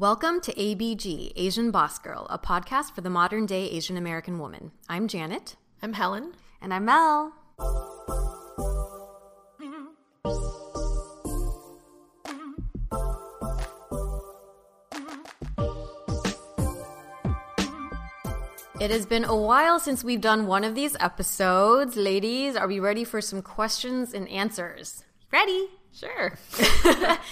Welcome to ABG, Asian Boss Girl, a podcast for the modern day Asian American woman. I'm Janet. I'm Helen. And I'm Mel. It has been a while since we've done one of these episodes. Ladies, are we ready for some questions and answers? Ready? Sure.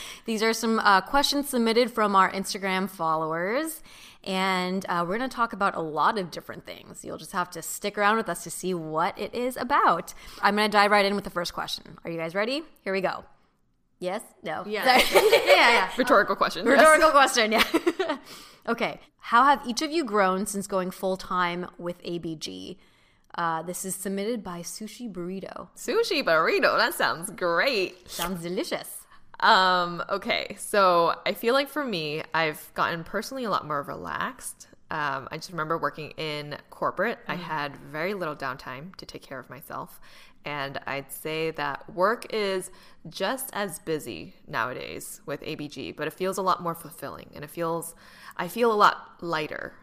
These are some uh, questions submitted from our Instagram followers, and uh, we're going to talk about a lot of different things. You'll just have to stick around with us to see what it is about. I'm going to dive right in with the first question. Are you guys ready? Here we go. Yes? No? Yeah. yeah, yeah. Rhetorical question. Rhetorical question, yeah. okay. How have each of you grown since going full time with ABG? Uh, this is submitted by Sushi Burrito. Sushi burrito. That sounds great. Sounds delicious. Um, okay, so I feel like for me, I've gotten personally a lot more relaxed. Um, I just remember working in corporate. I had very little downtime to take care of myself. And I'd say that work is just as busy nowadays with ABG, but it feels a lot more fulfilling and it feels, I feel a lot lighter.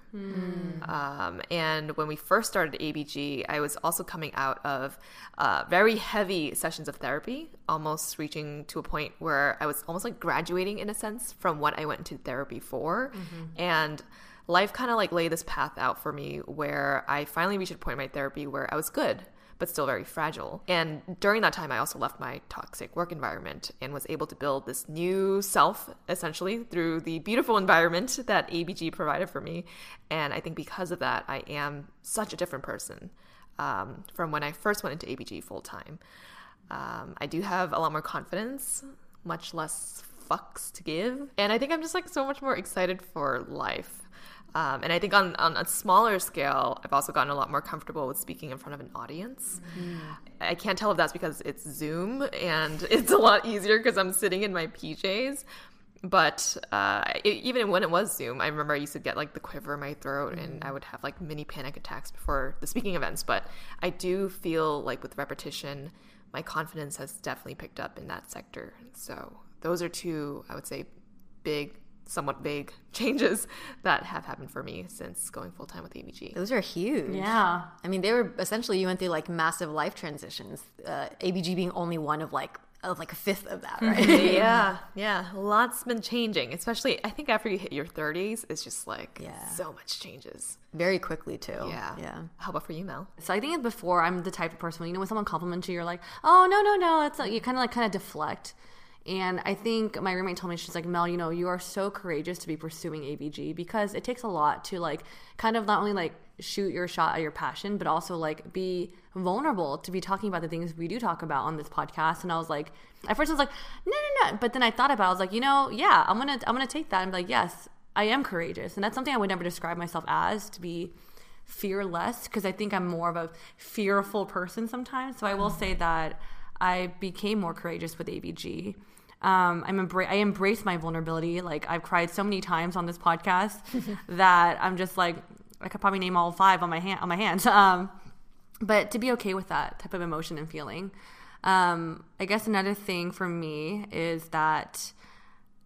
Um, and when we first started ABG, I was also coming out of uh, very heavy sessions of therapy, almost reaching to a point where I was almost like graduating in a sense from what I went into therapy for. And life kind of like laid this path out for me where I finally reached a point in my therapy where I was good but still very fragile. And during that time, I also left my toxic work environment and was able to build this new self essentially through the beautiful environment that ABG provided for me. And I think because of that, I am such a different person um, from when I first went into ABG full time. Um, I do have a lot more confidence, much less fucks to give. And I think I'm just like so much more excited for life. Um, and I think on, on a smaller scale, I've also gotten a lot more comfortable with speaking in front of an audience. I can't tell if that's because it's Zoom and it's a lot easier because I'm sitting in my PJs. But uh, e- even when it was Zoom, I remember I used to get like the quiver in my throat and I would have like mini panic attacks before the speaking events. But I do feel like with repetition, my confidence has definitely picked up in that sector. So those are two, I would say, big somewhat vague changes that have happened for me since going full time with ABG. Those are huge. Yeah. I mean, they were essentially you went through like massive life transitions. Uh, ABG being only one of like of like a fifth of that, right? yeah, yeah, lots been changing. Especially, I think after you hit your 30s, it's just like Yeah. so much changes. Very quickly too. Yeah, yeah. How about for you, Mel? So I think before I'm the type of person, you know, when someone compliments you, you're like, oh no no no, it's like you kind of like kind of deflect. And I think my roommate told me she's like Mel, you know, you are so courageous to be pursuing ABG because it takes a lot to like kind of not only like shoot your shot at your passion, but also like be vulnerable to be talking about the things we do talk about on this podcast. And I was like, at first I was like, no no no, but then I thought about, it, I was like, you know, yeah, I'm gonna I'm gonna take that and be like, yes, I am courageous, and that's something I would never describe myself as to be fearless because I think I'm more of a fearful person sometimes. So I will say that I became more courageous with ABG. Um, I'm embra- I embrace my vulnerability. Like I've cried so many times on this podcast that I'm just like, I could probably name all five on my hand on my hands. Um, but to be okay with that type of emotion and feeling. Um, I guess another thing for me is that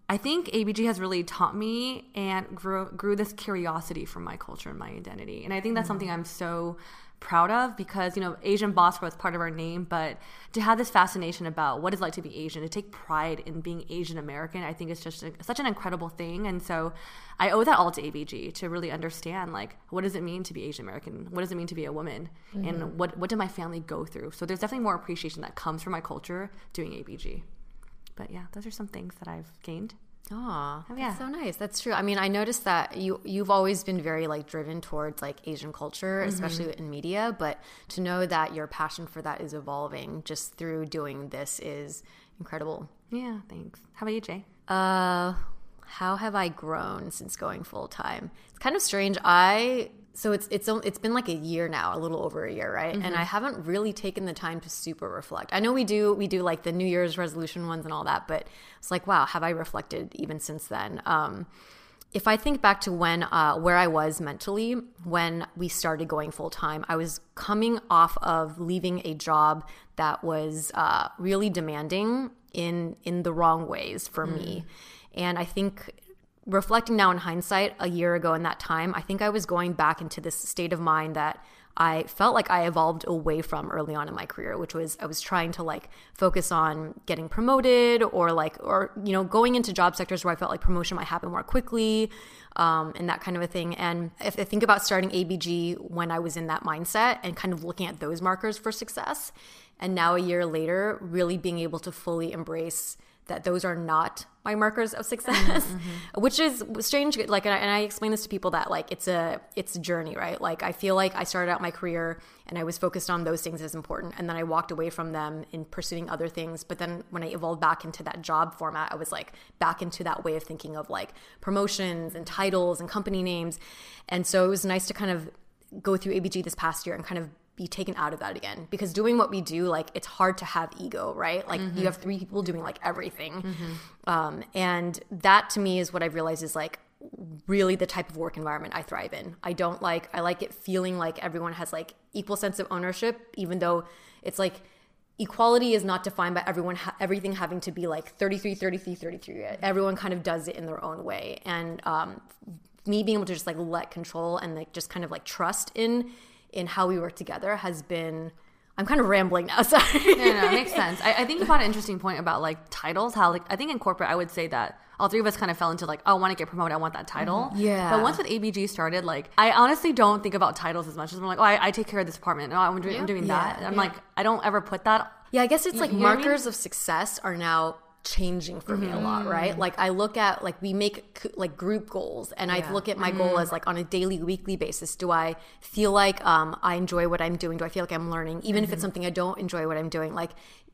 I think ABG has really taught me and grew grew this curiosity for my culture and my identity. And I think that's something I'm so proud of because you know Asian Boss Girl is part of our name, but to have this fascination about what it's like to be Asian, to take pride in being Asian American, I think it's just a, such an incredible thing. And so I owe that all to ABG to really understand like what does it mean to be Asian American, what does it mean to be a woman, and mm-hmm. what what did my family go through. So there's definitely more appreciation that comes from my culture doing ABG. But yeah, those are some things that I've gained. Aw, that's yeah. so nice. That's true. I mean, I noticed that you you've always been very like driven towards like Asian culture, especially in media. But to know that your passion for that is evolving just through doing this is incredible. Yeah, thanks. How about you, Jay? Uh, how have I grown since going full time? It's kind of strange. I so it's it's it's been like a year now, a little over a year, right? And I haven't really taken the time to super reflect. I know we do we do like the New Year's resolution ones and all that, but it's like wow, have I reflected even since then? Um, if I think back to when uh, where I was mentally when we started going full time, I was coming off of leaving a job that was uh, really demanding in in the wrong ways for me, and I think reflecting now in hindsight, a year ago in that time, I think I was going back into this state of mind that I felt like I evolved away from early on in my career, which was I was trying to like focus on getting promoted or like, or, you know, going into job sectors where I felt like promotion might happen more quickly um, and that kind of a thing. And if I think about starting ABG when I was in that mindset and kind of looking at those markers for success, and now a year later, really being able to fully embrace that those are not my markers of success mm-hmm, mm-hmm. which is strange like and I, and I explain this to people that like it's a it's a journey right? Like i feel like i started out my career and i was focused on those things as important and then i walked away from them in pursuing other things. But then when i evolved back into that job format i was like back into that way of thinking of like promotions and titles and company names. And so it was nice to kind of go through abg this past year and kind of be taken out of that again. Because doing what we do like it's hard to have ego right? Like you have three people doing like everything. Um, and that to me is what i've realized is like really the type of work environment i thrive in. I don't like i like it feeling like everyone has like equal sense of ownership even though it's like equality is not defined by everyone ha- everything having to be like 33 33 33 everyone kind of does it in their own way. And um, me being able to just like let control and like just kind of like trust in in how we work together has been i'm kind of rambling now sorry Yeah, no, it makes sense. I, I think you brought an interesting point about like titles. How like I think in corporate, I would say that all three of us kind of fell into like, oh, I want to get promoted. I want that title. Mm-hmm. Yeah. But once with ABG started, like I honestly don't think about titles as much as I'm like, oh, I, I take care of this department. Oh, I'm doing, I'm doing that. I'm like, I don't ever put that. Yeah, I guess it's like you hear me? markers of success are now changing for me a lot, Mm-hmm. right? Like I look at like we make like group goals and I look at my Mm-hmm. goal as like on a daily weekly basis. Do I feel like um I enjoy what I'm doing? Do I feel like I'm learning even if it's Mm-hmm. something I don't enjoy what I'm doing? Like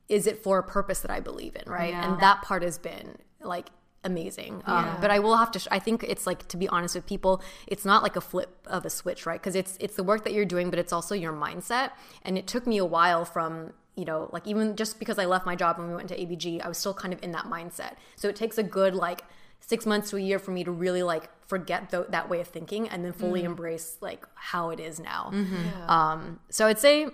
is it for a purpose that I believe in, right? Yeah. And that part has been like amazing. Um, but I will have to sh- I think it's like to be honest with people, it's not like a flip of a switch, right? Cuz it's it's the work that you're doing, but it's also your mindset. And it took me a while from you know, like even just because I left my job and we went into ABG, I was still kind of in that mindset. So it takes a good like six months to a year for me to really like forget th- that way of thinking and then fully mm. embrace like how it is now. Mm-hmm. Um, so I'd say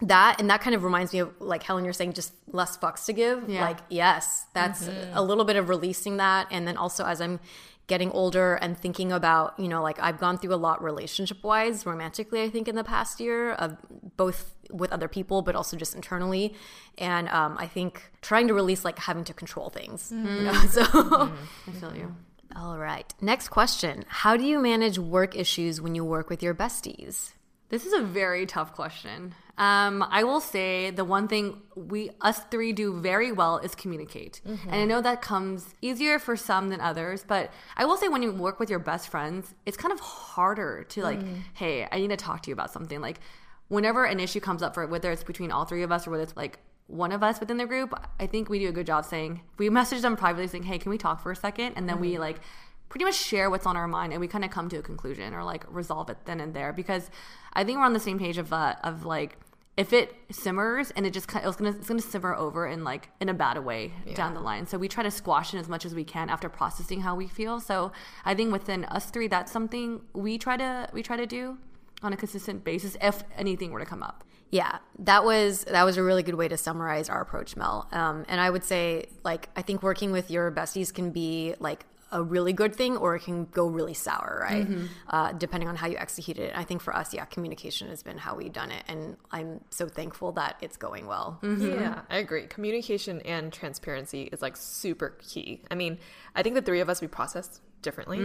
that and that kind of reminds me of like Helen, you're saying just less fucks to give. Yeah. Like yes, that's mm-hmm. a little bit of releasing that, and then also as I'm getting older and thinking about you know like I've gone through a lot relationship wise, romantically. I think in the past year of both with other people, but also just internally, and um, I think trying to release like having to control things. You know, so. I feel you. All right. Next question. How do you manage work issues when you work with your besties? This is a very tough question. Um, I will say the one thing we us three do very well is communicate, and I know that comes easier for some than others. But I will say when you work with your best friends, it's kind of harder to like, hey, I need to talk to you about something. Like, whenever an issue comes up for whether it's between all three of us or whether it's like one of us within the group, I think we do a good job saying we message them privately saying, hey, can we talk for a second? And then we like pretty much share what's on our mind and we kind of come to a conclusion or like resolve it then and there because I think we're on the same page of uh, of like if it simmers and it just it's gonna it's gonna simmer over in like in a bad way down the line. So we try to squash it as much as we can after processing how we feel. So I think within us three, that's something we try to we try to do on a consistent basis if anything were to come up. Yeah, that was that was a really good way to summarize our approach, Mel. Um, and I would say, like, I think working with your besties can be like a really good thing, or it can go really sour, right? Mm-hmm. Uh, depending on how you execute it. I think for us, yeah, communication has been how we've done it, and I'm so thankful that it's going well. Mm-hmm. Yeah, mm-hmm. I agree. Communication and transparency is like super key. I mean, I think the three of us we process differently.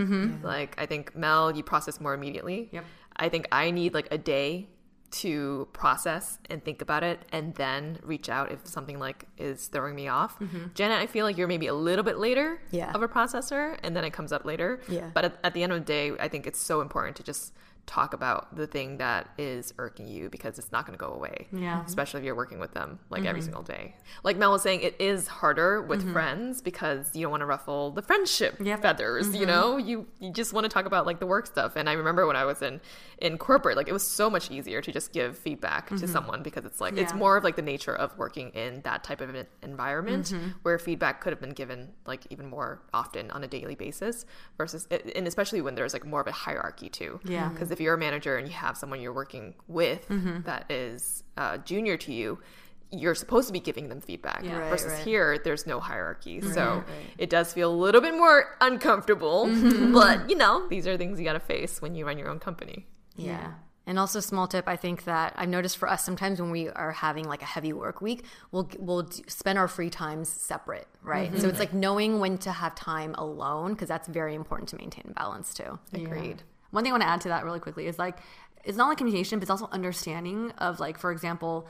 Like I think Mel, you process more immediately. Yep. I think I need like a day to process and think about it and then reach out if something like is throwing me off. Mm-hmm. Janet, I feel like you're maybe a little bit later Yeah. of a processor and then it comes up later. Yeah. But at, at the end of the day, I think it's so important to just talk about the thing that is irking you because it's not going to go away. Yeah. Especially if you're working with them like every single day. Like Mel was saying, it is harder with Mm-hmm. friends because you don't want to ruffle the friendship Yep. feathers, Mm-hmm. you know? You you just want to talk about like the work stuff. And I remember when I was in in corporate, like it was so much easier to just give feedback to someone because it's like it's Mm-hmm. More of like the nature of working in that type of an environment Mm-hmm. where feedback could have been given like even more often on a daily basis versus and especially when there's like more of a hierarchy too. Yeah. Because if you're a manager and you have someone you're working with Mm-hmm. that is uh, junior to you, you're supposed to be giving them feedback. Yeah. Right, versus right. here, there's no hierarchy. So it does feel a little bit more uncomfortable. But, you know, these are things you got to face when you run your own company. Yeah. And also, small tip: I think that I've noticed for us sometimes when we are having like a heavy work week, we'll we'll d- spend our free times separate, right? So it's like knowing when to have time alone because that's very important to maintain balance too. Agreed. One thing I want to add to that really quickly is like it's not only communication, but it's also understanding of like, for example,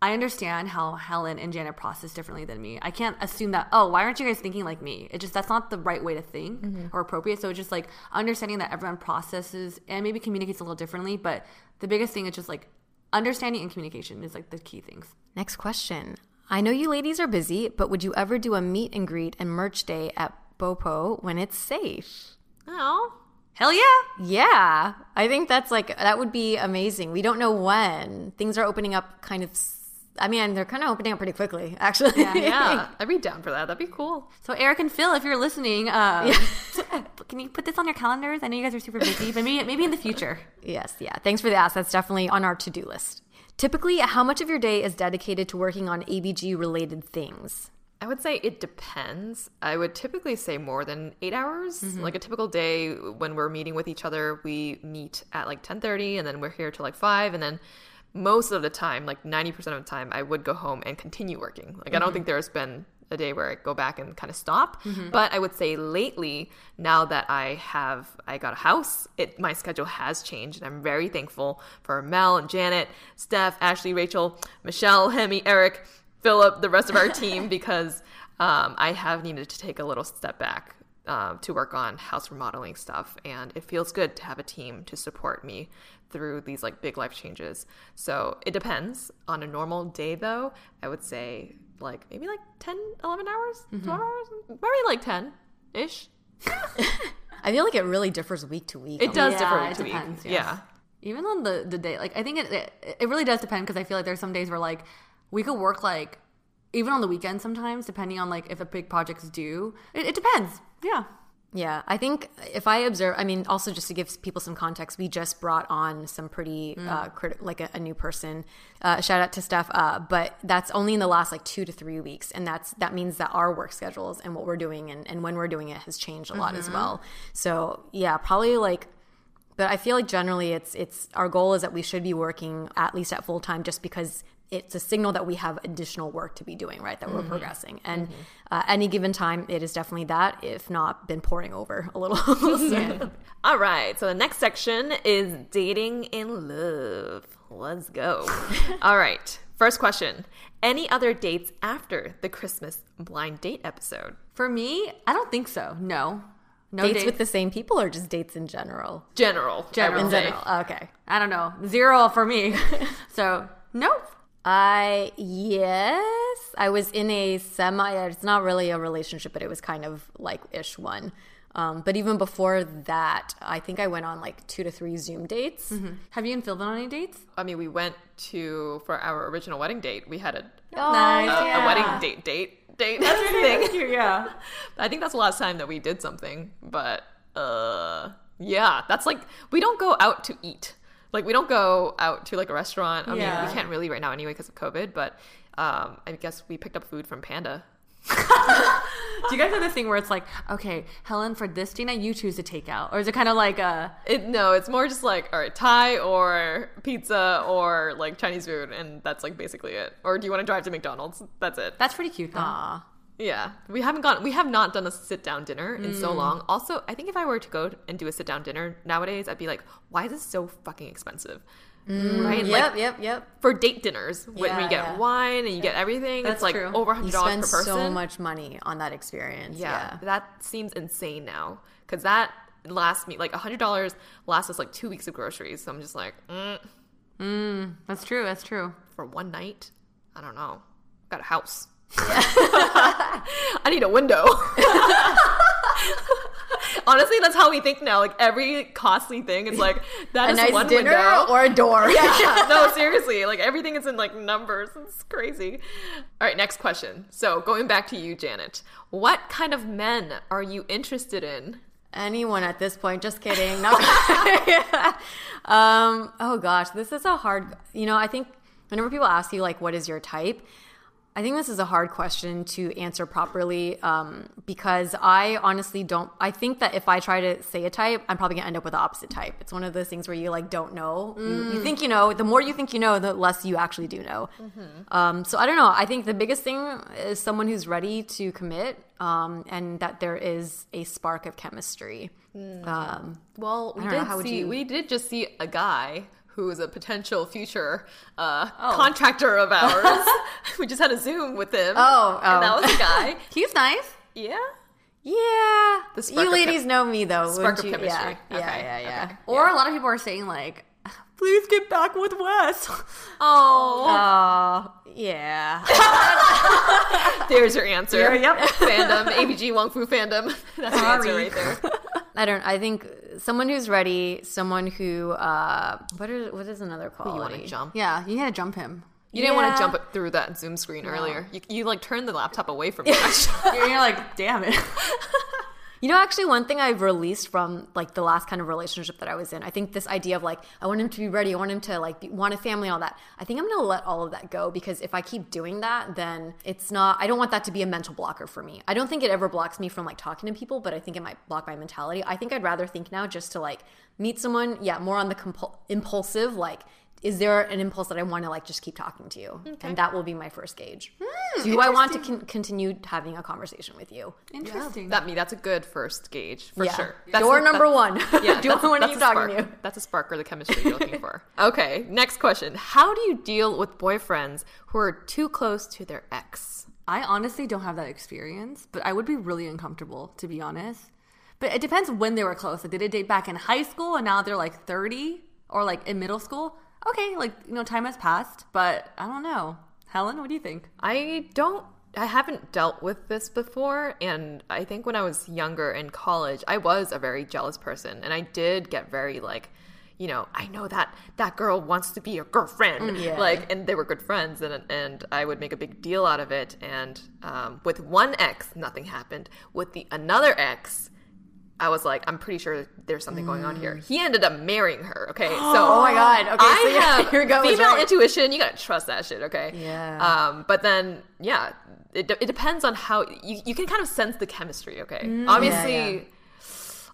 I understand how Helen and Janet process differently than me. I can't assume that, oh, why aren't you guys thinking like me? It just that's not the right way to think mm-hmm. or appropriate. So it's just like understanding that everyone processes and maybe communicates a little differently, but the biggest thing is just like understanding and communication is like the key things. Next question: I know you ladies are busy, but would you ever do a meet and greet and merch day at Bopo when it's safe? Oh, Hell yeah. Yeah, I think that's like that would be amazing. We don't know when things are opening up. Kind of. I mean, they're kind of opening up pretty quickly, actually. yeah. I'd be down for that. That'd be cool. So Eric and Phil, if you're listening, um, can you put this on your calendars? I know you guys are super busy, but maybe maybe in the future. Yes, yeah. Thanks for the ask. That's definitely on our to do list. Typically, how much of your day is dedicated to working on ABG related things? I would say it depends. I would typically say more than eight hours. Mm-hmm. Like a typical day when we're meeting with each other, we meet at like ten thirty, and then we're here till like five, and then most of the time, like ninety percent of the time, I would go home and continue working. Like I don't mm-hmm. think there's been a day where I go back and kind of stop. Mm-hmm. But I would say lately, now that I have I got a house, it my schedule has changed, and I'm very thankful for Mel and Janet, Steph, Ashley, Rachel, Michelle, Hemi, Eric, Philip, the rest of our team, because um, I have needed to take a little step back um, to work on house remodeling stuff, and it feels good to have a team to support me through these like big life changes. So it depends. On a normal day, though, I would say like maybe like 10, 11 hours, 12 hours, maybe like 10 ish. I feel like it really differs week to week. It does Yeah, differ week to week. yes. Yeah. Even on the the day, like I think it it, it really does depend because I feel like there's some days where like we could work like even on the weekend sometimes, depending on like if a big project's due. It, it depends. Yeah. Yeah, I think if I observe, I mean, also just to give people some context, we just brought on some pretty, uh, crit- like a, a new person. Uh, shout out to Steph, uh, but that's only in the last like two to three weeks, and that's that means that our work schedules and what we're doing and, and when we're doing it has changed a lot as well. So yeah, probably like, but I feel like generally it's it's our goal is that we should be working at least at full time, just because it's a signal that we have additional work to be doing, right? That we're progressing, and uh, any given time, it is definitely that, if not been pouring over a little. So- All right. So the next section is dating in love. Let's go. All right. First question. Any other dates after the Christmas blind date episode? For me, I don't think so. No. No dates dates with the same people or just dates in general? General. General. In general, okay. I don't know. Zero for me. so nope. I yes, I was in a semi. It's not really a relationship, but it was kind of like ish one. Um, but even before that, I think I went on like two to three Zoom dates. Have you and Phil been on any dates? I mean, we went to for our original wedding date. We had a nice. a, a wedding date date date thing. yeah. I think that's the last time that we did something. But uh, yeah, that's like we don't go out to eat. Like we don't go out to like a restaurant. I mean, we can't really right now anyway because of COVID. But um, I guess we picked up food from Panda. Do you guys have this thing where it's like, okay, Helen, for this dinner, you choose to take out? Or is it kind of like a, It, no, it's more just like all right, Thai or pizza or like Chinese food, and that's like basically it. Or do you want to drive to McDonald's? That's it. that's pretty cute though. Aw. Yeah, we haven't gone. We have not done a sit down dinner in Mm. so long. Also, I think if I were to go and do a sit down dinner nowadays, I'd be like, why is this so fucking expensive? Right? Mm. Yep, Like yep, yep. for date dinners, when Yeah, we get yeah. wine and you get everything, That's it's like true. over hundred dollars per person. so much money on that experience. Yeah, that seems insane now because that lasts me like hundred dollars lasts us like two weeks of groceries. So I'm just like, mm, That's true. That's true. for one night, I don't know. Got a house. I need a window. Honestly, that's how we think now. Like every costly thing is like that A is nice one dinner window. or a door. yeah, no, seriously. Like everything is in like numbers. It's crazy. All right, next question. So going back to you, Janet. What kind of men are you interested in? Anyone at this point, just kidding. No. um, oh gosh, this is a hard, you know, I think whenever people ask you like what is your type, I think this is a hard question to answer properly um, because I honestly don't. I think that if I try to say a type, I'm probably gonna end up with the opposite type. It's one of those things where you like don't know. You, you think you know. The more you think you know, the less you actually do know. Um, so I don't know. I think the biggest thing is someone who's ready to commit um, and that there is a spark of chemistry. Um, Well, we did see you- we did just see a guy who is a potential future uh, Oh. contractor of ours. we just had a Zoom with him. Oh, and that oh. was a guy. He's nice. yeah. yeah, you of chem- ladies know me though. Spark of you? chemistry. Yeah, Okay, yeah, yeah, yeah. okay. Or a lot of people are saying like, please get back with Wes. Oh, Oh, yeah. there's your answer. yep. fandom, ABG Wong Fu fandom. That's the answer right there. I don't. I think someone who's ready, someone who uh, what is what is another You quality? want to jump? yeah, you had to jump him. You didn't want to jump it through that Zoom screen earlier. You, you like turned the laptop away from you. actually. You're you're like, damn it. You know, actually, one thing I've released from like the last kind of relationship that I was in, I think this idea of like I want him to be ready, I want him to like be, want a family, all that. I think I'm gonna let all of that go because if I keep doing that, then it's not. I don't want that to be a mental blocker for me. I don't think it ever blocks me from like talking to people, but I think it might block my mentality. I think I'd rather think now just to like meet someone, yeah, more on the compul- impulsive, like. Is there an impulse that I want to like just keep talking to you, and that will be my first gauge. Hmm, do I want to con- continue having a conversation with you? Interesting. that me. That's a good first gauge for Yeah. sure. Door number that- one. Yeah, Do I want to keep talking to you? That's a spark or the chemistry you're looking for. Okay, next question. How do you deal with boyfriends who are too close to their ex? I honestly don't have that experience, but I would be really uncomfortable, to be honest. But it depends when they were close. Like, did it date back in high school and now they're like 30 or like in middle school? Okay, like, you know, time has passed, but I don't know. Helen, what do you think? I don't I haven't dealt with this before and I think when I was younger in college, I was a very jealous person and I did get very like you know, I know that that girl wants to be your girlfriend. Yeah. Like, and they were good friends, and and I would make a big deal out of it. And um, with one ex, nothing happened. With the another ex, I was like, I'm pretty sure there's something going on here. He ended up marrying her. Okay, so Oh my God. Okay, I so yeah, have gut was female right. intuition. You gotta trust that shit. Okay. Yeah. Um, but then yeah, it, it depends on how you you can kind of sense the chemistry. Okay. Mm, obviously, yeah.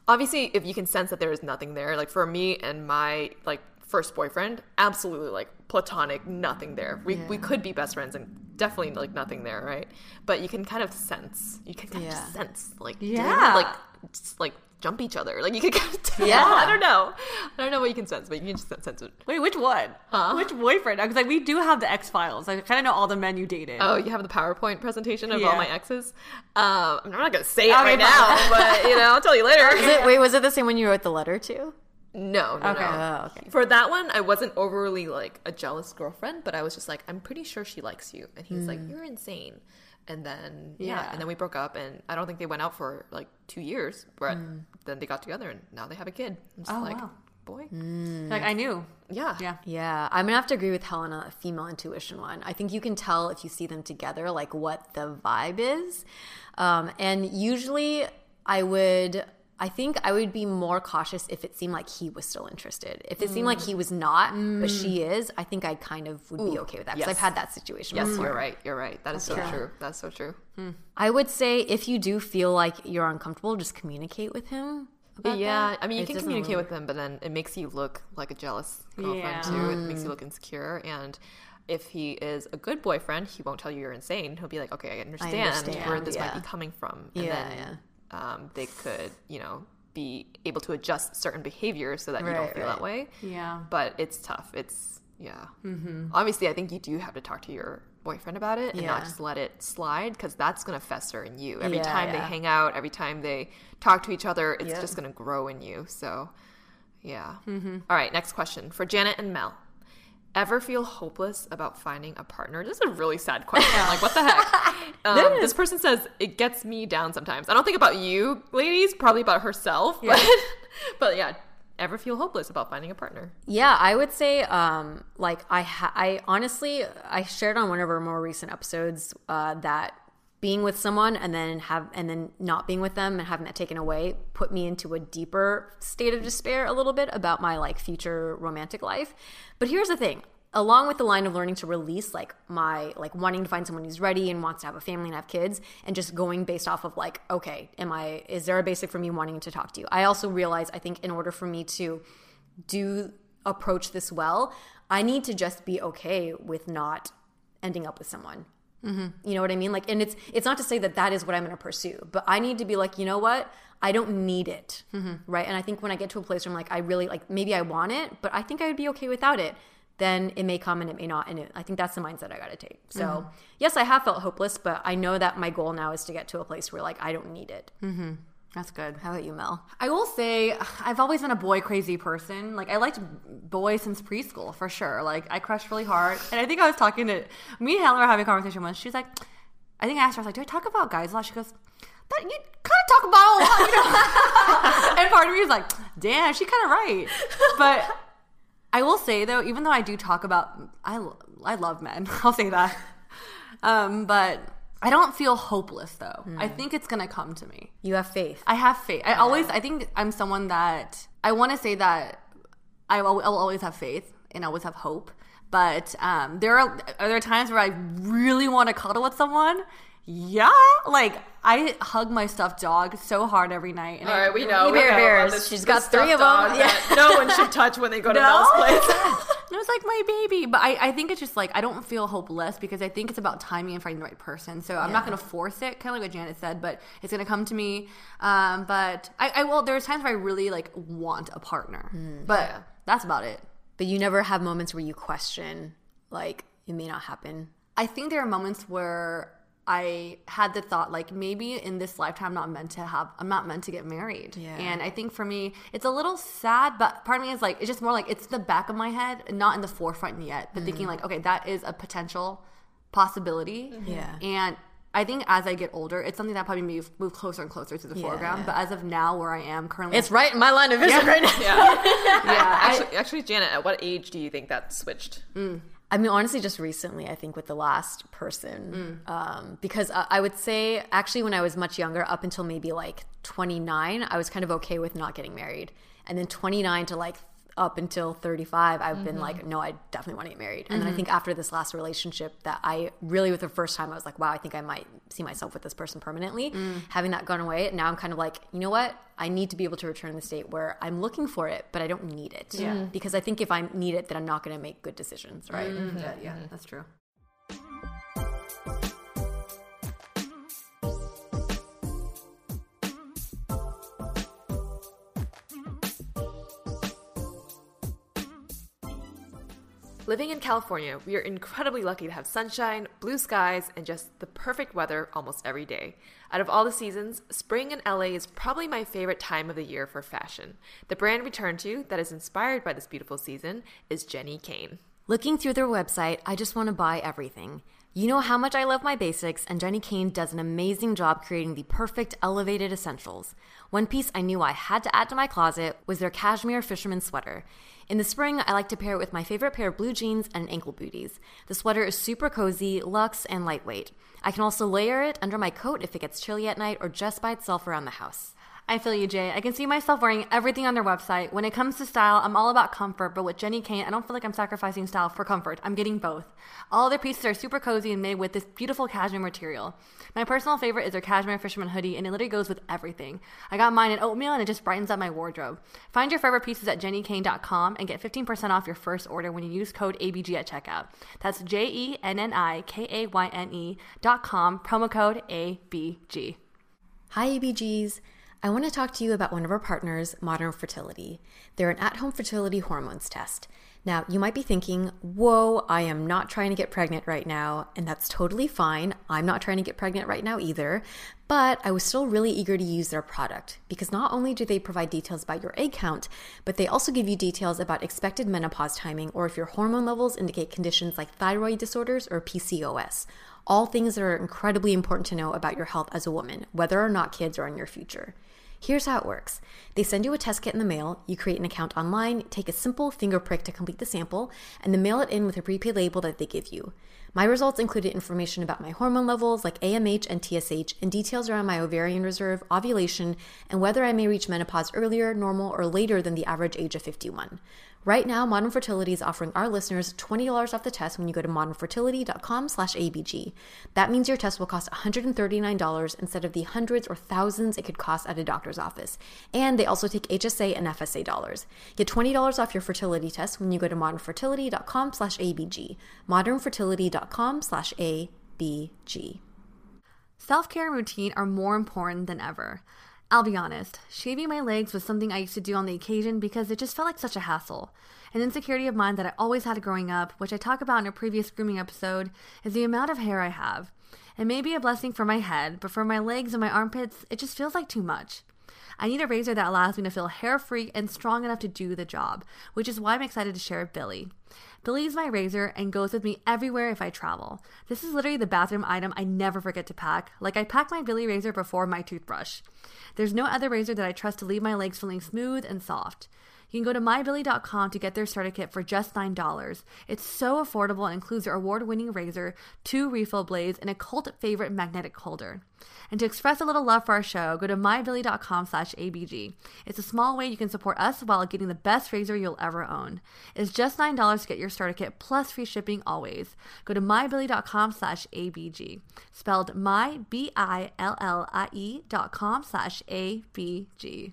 obviously, if you can sense that there is nothing there, like for me and my like first boyfriend, absolutely like platonic, nothing there. We we could be best friends and definitely like nothing there, right? But you can kind of sense. You can kind of Yeah. just sense like Yeah. like just like jump each other. Like you can kind of tell. Yeah. I don't know. I don't know what you can sense, but you can just sense it. Wait, which one? Huh? Which boyfriend? Because like we do have the X Files. I kind of know all the men you dated. Oh, you have the PowerPoint presentation of all my exes. Um, I'm not gonna say it Okay, right fine. now, but you know, I'll tell you later. Is it, wait, was it the same when you wrote the letter to? No, no, Okay. no. Oh, okay. For that one, I wasn't overly like a jealous girlfriend, but I was just like, I'm pretty sure she likes you, and he's like, hmm. you're insane. And then yeah. Yeah. and then we broke up, and I don't think they went out for like two years. But hmm. then they got together, and now they have a kid. I'm just Oh, like, wow. boy, hmm. Like I knew. yeah, Yeah. Yeah, I'm gonna have to agree with Helena, a female intuition one. I think you can tell if you see them together, like what the vibe is. Um, and usually, I would, I think I would be more cautious if it seemed like he was still interested. If it seemed like mm. he was not, but mm. she is, I think I kind of would be okay with that because yes. I've had that situation. Yes, before. you're right. You're right. That is so true. That's so true. Hmm. I would say if you do feel like you're uncomfortable, just communicate with him. About yeah, that. I mean, you It can communicate with them, but then it makes you look like a jealous girlfriend Yeah. too. It makes mm. you look insecure, and if he is a good boyfriend, he won't tell you you're insane. He'll be like, "Okay, I understand, where understand, this might be coming from," and Yeah, then Um, they could, you know, be able to adjust certain behaviors so that you don't feel right. that way. Yeah. But it's tough. It's yeah. Mm-hmm. Obviously, I think you do have to talk to your boyfriend about it and not just let it slide because that's going to fester in you. Every Yeah, time they hang out, every time they talk to each other, it's Yeah. just going to grow in you. So, yeah. Mm-hmm. All right, next question for Janet and Mel. Ever feel hopeless about finding a partner? This is a really sad question. like, what the heck? Um, this person says it gets me down sometimes. I don't think about you, ladies. Probably about herself. But, but yeah, ever feel hopeless about finding a partner? Yeah, I would say, um, like I, ha- I honestly, I shared on one of our more recent episodes uh, that being with someone and then have and then not being with them and having that taken away put me into a deeper state of despair a little bit about my like future romantic life. But here's the thing. Along with the line of learning to release like my like wanting to find someone who's ready and wants to have a family and have kids and just going based off of like okay am I is there a basic for me wanting to talk to you I also realize I think in order for me to do approach this well, I need to just be okay with not ending up with someone. Mm-hmm. You know what I mean? Like, and it's it's not to say that that is what I'm going to pursue, but I need to be like, you know what? I don't need it, mm-hmm. right? And I think when I get to a place where I'm like, I really like, maybe I want it, but I think I would be okay without it. Then it may come and it may not, and it, I think that's the mindset I got to take. So mm-hmm. yes, I have felt hopeless, but I know that my goal now is to get to a place where like I don't need it. That's good. How about you, Mel? I will say I've always been a boy crazy person. Like I liked boys since preschool for sure. Like I crushed really hard. And I think I was talking to me and Helen were having a conversation once. She's like, I think I asked her, I was like, do I talk about guys a lot? She goes, that you kind of talk about a lot, you know? and part of me was like, damn, she's kind of right. But I will say though, even though I do talk about, I I love men. I'll say that. Um, but I don't feel hopeless though. I think it's gonna come to me. You have faith. I have faith. I always, I think I'm someone that I want to say that I will, I will always have faith and always have hope. But um, there are are there times where I really want to cuddle with someone. Yeah, like I hug my stuffed dog so hard every night. And All right, we know. Hey, we Bear know Bears. this- She's this got three of them. Yeah. no one should touch when they go to No? Mel's place. it was like my baby. But I, I think it's just like I don't feel hopeless because I think it's about timing and finding the right person. So I'm not going to force it, kind of like what Janet said, but it's going to come to me. Um, but I, I will. There's times where I really like want a partner, but that's about it. But you never have moments where you question, like, it may not happen. I think there are moments where I had the thought like maybe in this lifetime I'm not meant to have I'm not meant to get married. Yeah. And I think for me it's a little sad, but part of me is like it's just more like it's the back of my head, not in the forefront yet, but thinking mm. like, okay, that is a potential possibility. Mm-hmm. Yeah. And I think as I get older, it's something that probably move, move closer and closer to the foreground. yeah. But as of now, where I am currently, It's right in my line of vision right now. yeah, I- Actually, actually, Janet, at what age do you think that switched? Mm. I mean, honestly, just recently, I think with the last person, um, because I, I would say actually when I was much younger, up until maybe like 29, I was kind of okay with not getting married, and then 29 to like up until 35, I've been like, mm-hmm. no, I definitely want to get married. And then I mm-hmm. think after this last relationship, that I really, with the first time, I was like, wow, I think I might see myself with this person permanently. Mm. Having that gone away, now I'm kind of like, you know what? I need to be able to return to the state where I'm looking for it, but I don't need it. Yeah. Mm. Because I think if I need it, then I'm not going to make good decisions, right? Mm-hmm. yeah, yeah, that's true. Living in California, we are incredibly lucky to have sunshine, blue skies, and just the perfect weather almost every day. Out of all the seasons, spring in LA is probably my favorite time of the year for fashion. The brand we turn to that is inspired by this beautiful season is Jenni Kayne. Looking through their website, I just want to buy everything. You know how much I love my basics, and Jenni Kayne does an amazing job creating the perfect elevated essentials. One piece I knew I had to add to my closet was their cashmere fisherman sweater. In the spring, I like to pair it with my favorite pair of blue jeans and ankle booties. The sweater is super cozy, luxe, and lightweight. I can also layer it under my coat if it gets chilly at night or just by itself around the house. I feel you, Jay. I can see myself wearing everything on their website. When it comes to style, I'm all about comfort, but with Jenni Kayne, I don't feel like I'm sacrificing style for comfort. I'm getting both. All their pieces are super cozy and made with this beautiful cashmere material. My personal favorite is their cashmere fisherman hoodie, and it literally goes with everything. I got mine in oatmeal, and it just brightens up my wardrobe. Find your favorite pieces at jennikayne.com and get 15% off your first order when you use code ABG at checkout. That's J E N N I K A Y N E dot com, promo code ABG. Hi, ABGs. I want to talk to you about one of our partners, Modern Fertility. They're an at home fertility hormones test. Now, you might be thinking, whoa, I am not trying to get pregnant right now, and that's totally fine. I'm not trying to get pregnant right now either, but I was still really eager to use their product because not only do they provide details about your egg count, but they also give you details about expected menopause timing or if your hormone levels indicate conditions like thyroid disorders or PCOS. All things that are incredibly important to know about your health as a woman, whether or not kids are in your future. Here's how it works they send you a test kit in the mail, you create an account online, take a simple finger prick to complete the sample, and then mail it in with a prepaid label that they give you. My results included information about my hormone levels like AMH and TSH, and details around my ovarian reserve, ovulation, and whether I may reach menopause earlier, normal, or later than the average age of 51. Right now, Modern Fertility is offering our listeners $20 off the test when you go to modernfertility.com slash ABG. That means your test will cost $139 instead of the hundreds or thousands it could cost at a doctor's office. And they also take HSA and FSA dollars. Get $20 off your fertility test when you go to modernfertility.com slash ABG. modernfertility.com slash ABG. Self care and routine are more important than ever. I'll be honest, shaving my legs was something I used to do on the occasion because it just felt like such a hassle. An insecurity of mine that I always had growing up, which I talk about in a previous grooming episode, is the amount of hair I have. It may be a blessing for my head, but for my legs and my armpits, it just feels like too much. I need a razor that allows me to feel hair free and strong enough to do the job, which is why I'm excited to share. Billie is my razor and goes with me everywhere if I travel. This is literally the bathroom item I never forget to pack, like I pack my Billie razor before my toothbrush. There's no other razor that I trust to leave my legs feeling smooth and soft. You can go to mybillie.com to get their starter kit for just $9. It's so affordable and includes their award winning razor, two refill blades, and a cult favorite magnetic holder. And to express a little love for our show, go to mybillie.com slash ABG. It's a small way you can support us while getting the best razor you'll ever own. It's just $9 to get your starter kit plus free shipping always. Go to mybillie.com slash ABG. Spelled my, B-I-L-L-I-E dot com slash A-B-G.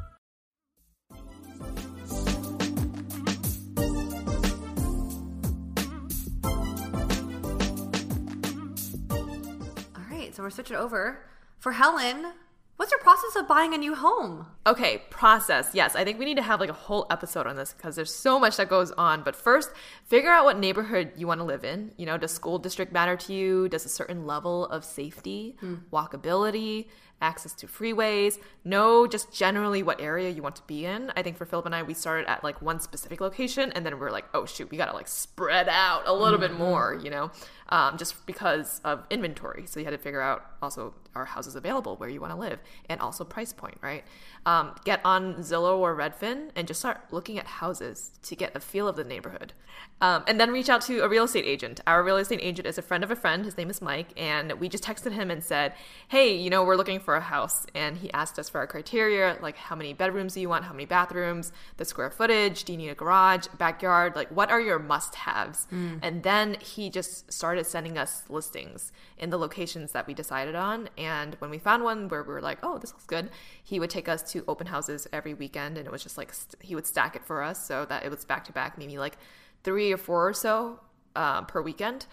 Right, so we're switching over. For Helen, What's your process of buying a new home? Okay, process. Yes, I think we need to have like a whole episode on this because there's so much that goes on. But first, figure out what neighborhood you want to live in. You know, does school district matter to you? Does a certain level of safety, hmm. walkability, access to freeways, know just generally what area you want to be in. I think for Philip and I, we started at like one specific location and then we are like, oh shoot, we gotta like spread out a little bit more, you know, um, just because of inventory. So you had to figure out also are houses available where you want to live and also price point, right? Um, get on Zillow or Redfin and just start looking at houses to get a feel of the neighborhood. Um, and then reach out to a real estate agent. Our real estate agent is a friend of a friend. His name is Mike. And we just texted him and said, hey, you know, we're looking for a house. And he asked us for our criteria like how many bedrooms do you want? How many bathrooms? The square footage? Do you need a garage? Backyard? Like, what are your must haves? And then he just started sending us listings in the locations that we decided on. And when we found one where we were like, oh, this looks good, he would take us to open houses every weekend. And it was just like, st- he would stack it for us so that it was back to back, maybe like three or four or so uh, per weekend.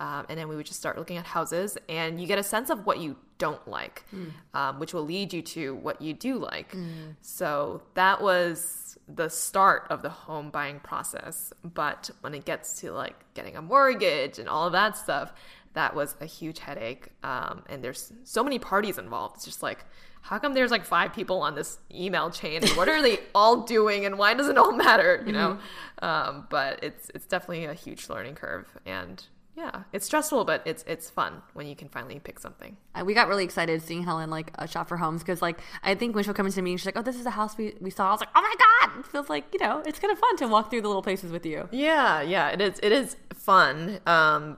Um, and then we would just start looking at houses, and you get a sense of what you don't like, um, which will lead you to what you do like. So that was the start of the home buying process. But when it gets to like getting a mortgage and all of that stuff, that was a huge headache. Um, and there's so many parties involved. It's just like, how come there's like five people on this email chain and what are they all doing and why does it all matter you know um, but it's it's definitely a huge learning curve and yeah it's stressful but it's it's fun when you can finally pick something Uh, We got really excited seeing Helen like uh, shop for homes because like I think when she'll come into me, she's like, "Oh, this is a house we, we saw." I was like, "Oh my god!" It feels like you know it's kind of fun to walk through the little places with you. yeah yeah it is it is fun um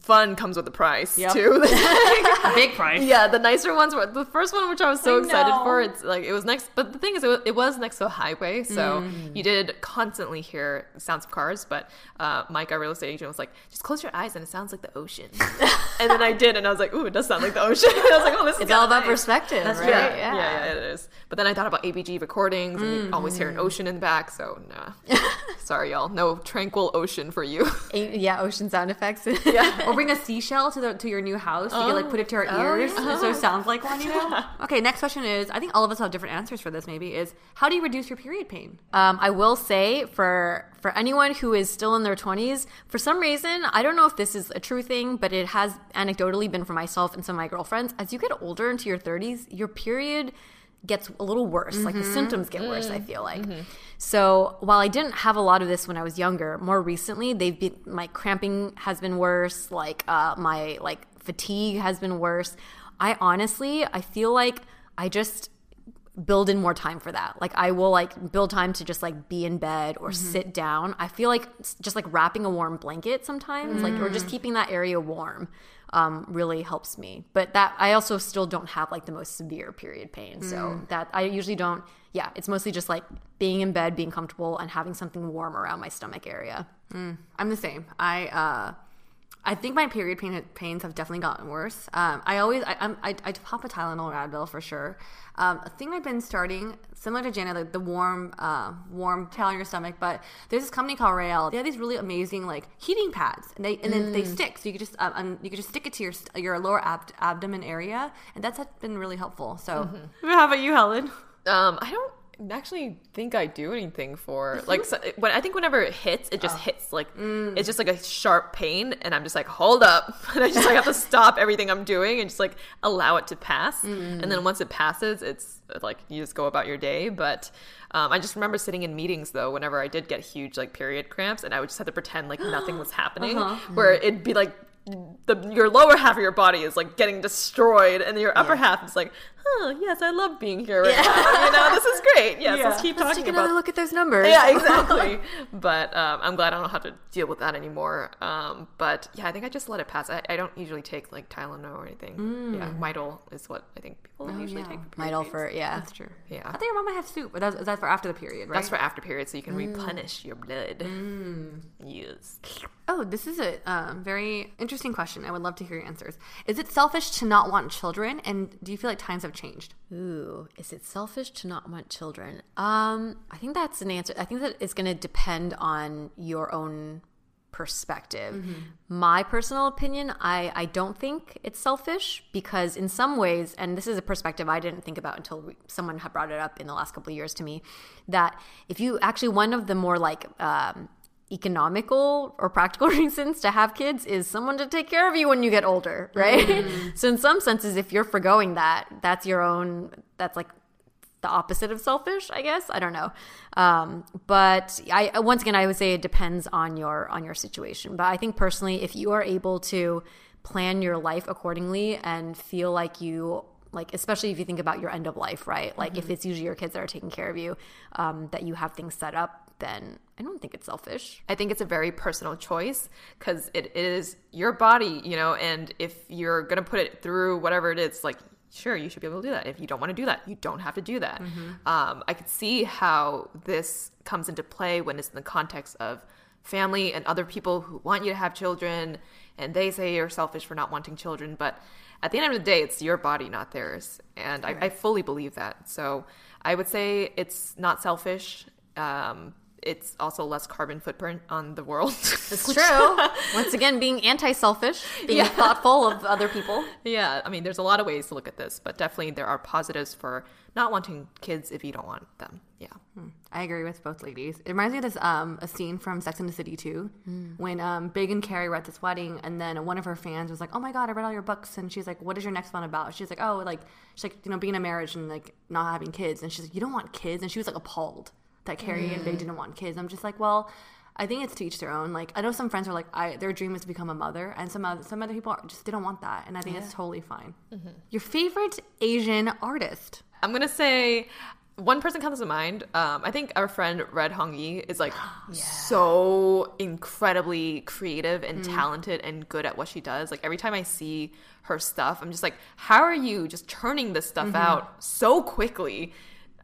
fun comes with a price Yep. too Big price. yeah the nicer ones were the first one which i was so I excited know. for it's like it was next but the thing is it was, it was next to a highway so Mm. you did constantly hear sounds of cars but uh, mike our real estate agent was like just close your eyes and it sounds like the ocean and then i did and i was like ooh it does sound like the ocean i was like oh this is all about nice. perspective, right? yeah, yeah, yeah, it is. But then I thought about ABG recordings, and you always hear an ocean in the back. So nah, sorry y'all, no tranquil ocean for you. A- Yeah, ocean sound effects. Or bring a seashell to the to your new house. You can like put it to our ears, so it sounds like one. You know. Okay. Next question is: I think all of us have different answers for this. Maybe is how do you reduce your period pain? Um, I will say for for anyone who is still in their 20s, for some reason, I don't know if this is a true thing, but it has anecdotally been for myself and some of my girlfriends. As you get older into your 30s, your period gets a little worse. Like the mm-hmm. symptoms get worse, I mm-hmm. feel like. Mm-hmm. So while I didn't have a lot of this when I was younger, more recently they've been my cramping has been worse, like uh, my like fatigue has been worse. I honestly I feel like I just build in more time for that. Like I will like build time to just like be in bed or sit down. I feel like just like wrapping a warm blanket sometimes, like or just mm. keeping that area warm, um, really helps me. But that I also still don't have like the most severe period pain, so that I usually don't. Yeah, it's mostly just like being in bed, being comfortable, and having something warm around my stomach area. I'm the same. I uh, I think my period pain pains have definitely gotten worse. Um, I always I, I'm, I I pop a Tylenol or Advil for sure. Um, a thing I've been starting similar to Janet, like the warm uh, warm towel on your stomach. But there's this company called Rael. They have these really amazing like heating pads, and they and then they stick, so you could just um, um, you could just stick it to your your lower ab- abdomen area, and that's been really helpful. So how about you, Helen? Um, I don't actually think I do anything for like so, when I think whenever it hits, it just oh. hits like mm. it's just like a sharp pain, and I'm just like hold up, and I just like have to stop everything I'm doing and just like allow it to pass, mm. and then once it passes, it's like you just go about your day. But um, I just remember sitting in meetings though, whenever I did get huge like period cramps, and I would just have to pretend like nothing was happening, uh-huh. where it'd be like. The, your lower half of your body is like getting destroyed, and your upper half is like, "Huh, yes, I love being here right now. You know, this is great. Yes, let's keep Let's talking take about another look at those numbers. yeah, exactly. but um, I'm glad I don't have to deal with that anymore. Um, but yeah, I think I just let it pass. I, I don't usually take like Tylenol or anything. Yeah, Midol is what I think people usually yeah. take. for Midol for yeah. That's true. Yeah. I think your mom might have soup, but that's, that's for after the period, right? That's for after period, so you can replenish your blood. Yes. Oh, this is a um, very interesting question. I would love to hear your answers. Is it selfish to not want children, and do you feel like times have changed? Ooh, is it selfish to not want children? Um, I think that's an answer. I think that it's going to depend on your own perspective. Mm-hmm. My personal opinion, I, I don't think it's selfish because in some ways, and this is a perspective I didn't think about until we, someone had brought it up in the last couple of years to me, that if you actually one of the more like um, economical or practical reasons to have kids is someone to take care of you when you get older, right? so in some senses, if you're foregoing that, that's your own. That's like the opposite of selfish, I guess. I don't know. Um, but I once again, I would say it depends on your on your situation. But I think personally, if you are able to plan your life accordingly and feel like you like especially if you think about your end of life right like if it's usually your kids that are taking care of you um, that you have things set up then i don't think it's selfish I think it's a very personal choice because it is your body, you know, and if you're going to put it through whatever it is, like, sure, you should be able to do that. If you don't want to do that, you don't have to do that. Um, I could see how this comes into play when it's in the context of family and other people who want you to have children, and they say you're selfish for not wanting children. But at the end of the day, it's your body, not theirs. And I, I fully believe that. So I would say it's not selfish. Um, it's also less carbon footprint on the world. it's true once again being anti-selfish being thoughtful of other people yeah, I mean, there's a lot of ways to look at this, but definitely there are positives for not wanting kids if you don't want them. Yeah. I agree with both ladies. It reminds me of this um a scene from Sex and the City too, when um Big and Carrie were at this wedding, and then one of her fans was like, "Oh my god, I read all your books," and she's like, "What is your next one about?" She's like, "Oh, like she's like you know being in a marriage and like not having kids," and she's like, "You don't want kids," and she was like appalled that Carrie and Big mm. didn't want kids. I'm just like, well. I think it's to each their own. Like I know some friends are like, I their dream is to become a mother, and some other, some other people are, just they don't want that, and I think it's totally fine. Mm-hmm. Your favorite Asian artist? I'm going to say one person comes to mind. Um, I think our friend Red Hong Yi is like so incredibly creative and mm. talented and good at what she does. Like every time I see her stuff, I'm just like, how are you just churning this stuff mm-hmm. out so quickly?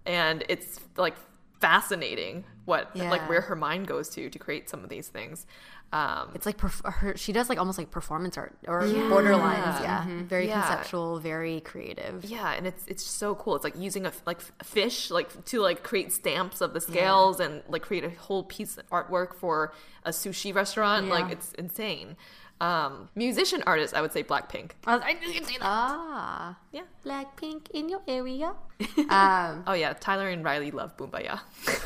And it's like fascinating what like where her mind goes to to create some of these things. Um, it's like perf- her, she does like almost like performance art or borderlines yeah very Yeah. conceptual very creative Yeah, and it's it's so cool. It's like using a like fish like to like create stamps of the scales and like create a whole piece of artwork for a sushi restaurant. Like it's insane. Um, musician artist, I would say Blackpink. I, was, I knew you'd say that. ah Yeah. blackpink in your area Um, Oh yeah, Tyler and Riley love Boombayah.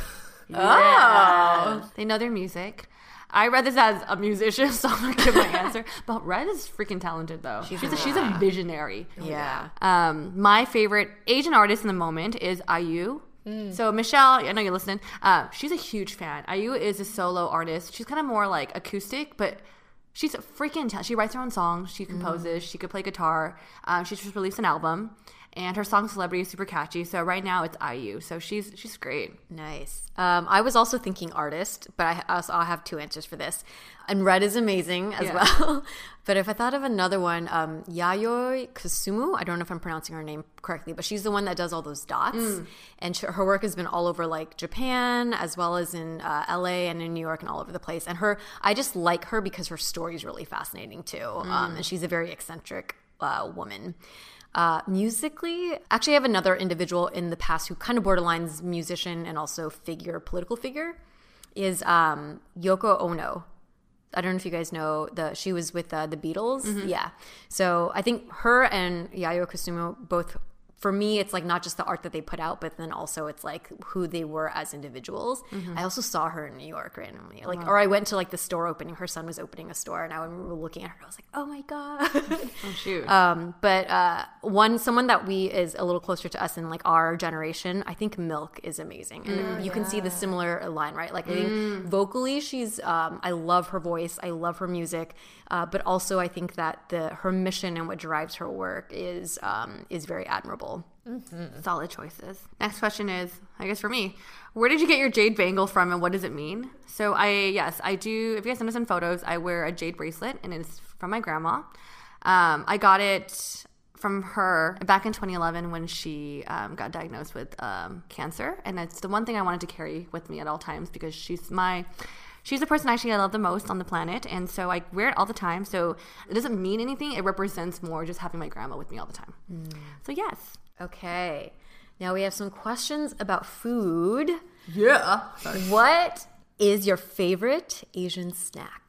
Oh. They know their music. I read this as a musician, so I'm gonna give my answer. But Red is freaking talented, though. She's a, she's a visionary. yeah Um, my favorite Asian artist in the moment is IU. So Michelle, I know you're listening. Uh, she's a huge fan. IU is a solo artist. She's kind of more like acoustic, but she's freaking. ta- she writes her own songs. She composes. She could play guitar. Um, she just released an album, and her song "Celebrity" is super catchy. So right now it's IU. So she's she's great. Nice. Um, I was also thinking artist, but I also I'll have two answers for this. And Red is amazing as Yeah. well. but if I thought of another one, um, Yayoi Kusama, I don't know if I'm pronouncing her name correctly, but she's the one that does all those dots. And sh- her work has been all over like Japan, as well as in uh, LA and in New York and all over the place. And her, I just like her because her story is really fascinating too. Um, and she's a very eccentric uh, woman. Uh, musically, actually, I have another individual in the past who kind of borderlines musician and also figure, political figure, is um, Yoko Ono. I don't know if you guys know the she was with uh, the Beatles. Yeah, so I think her and Yayoi Kusama both. For me, it's like not just the art that they put out, but then also it's like who they were as individuals. I also saw her in New York randomly, like, or I went to like the store opening. Her son was opening a store, and I remember looking at her. I was like, "Oh my god!" Oh shoot. Um, but uh, one someone that we is a little closer to us in like our generation, I think MILCK is amazing, and you can see the similar line, right? Like I think vocally, she's um, I love her voice, I love her music, uh, but also I think that the her mission and what drives her work is um, is very admirable. Solid choices. Next question is, I guess for me, where did you get your jade bangle from and what does it mean? So I yes, I do if you guys notice in photos, I wear a jade bracelet and it's from my grandma. Um, I got it from her back in 2011 when she um, got diagnosed with um, cancer, and it's the one thing I wanted to carry with me at all times because she's my she's the person actually I love the most on the planet, and so I wear it all the time. So it doesn't mean anything; it represents more just having my grandma with me all the time. So yes, Okay, now we have some questions about food. yeah. What is your favorite Asian snack?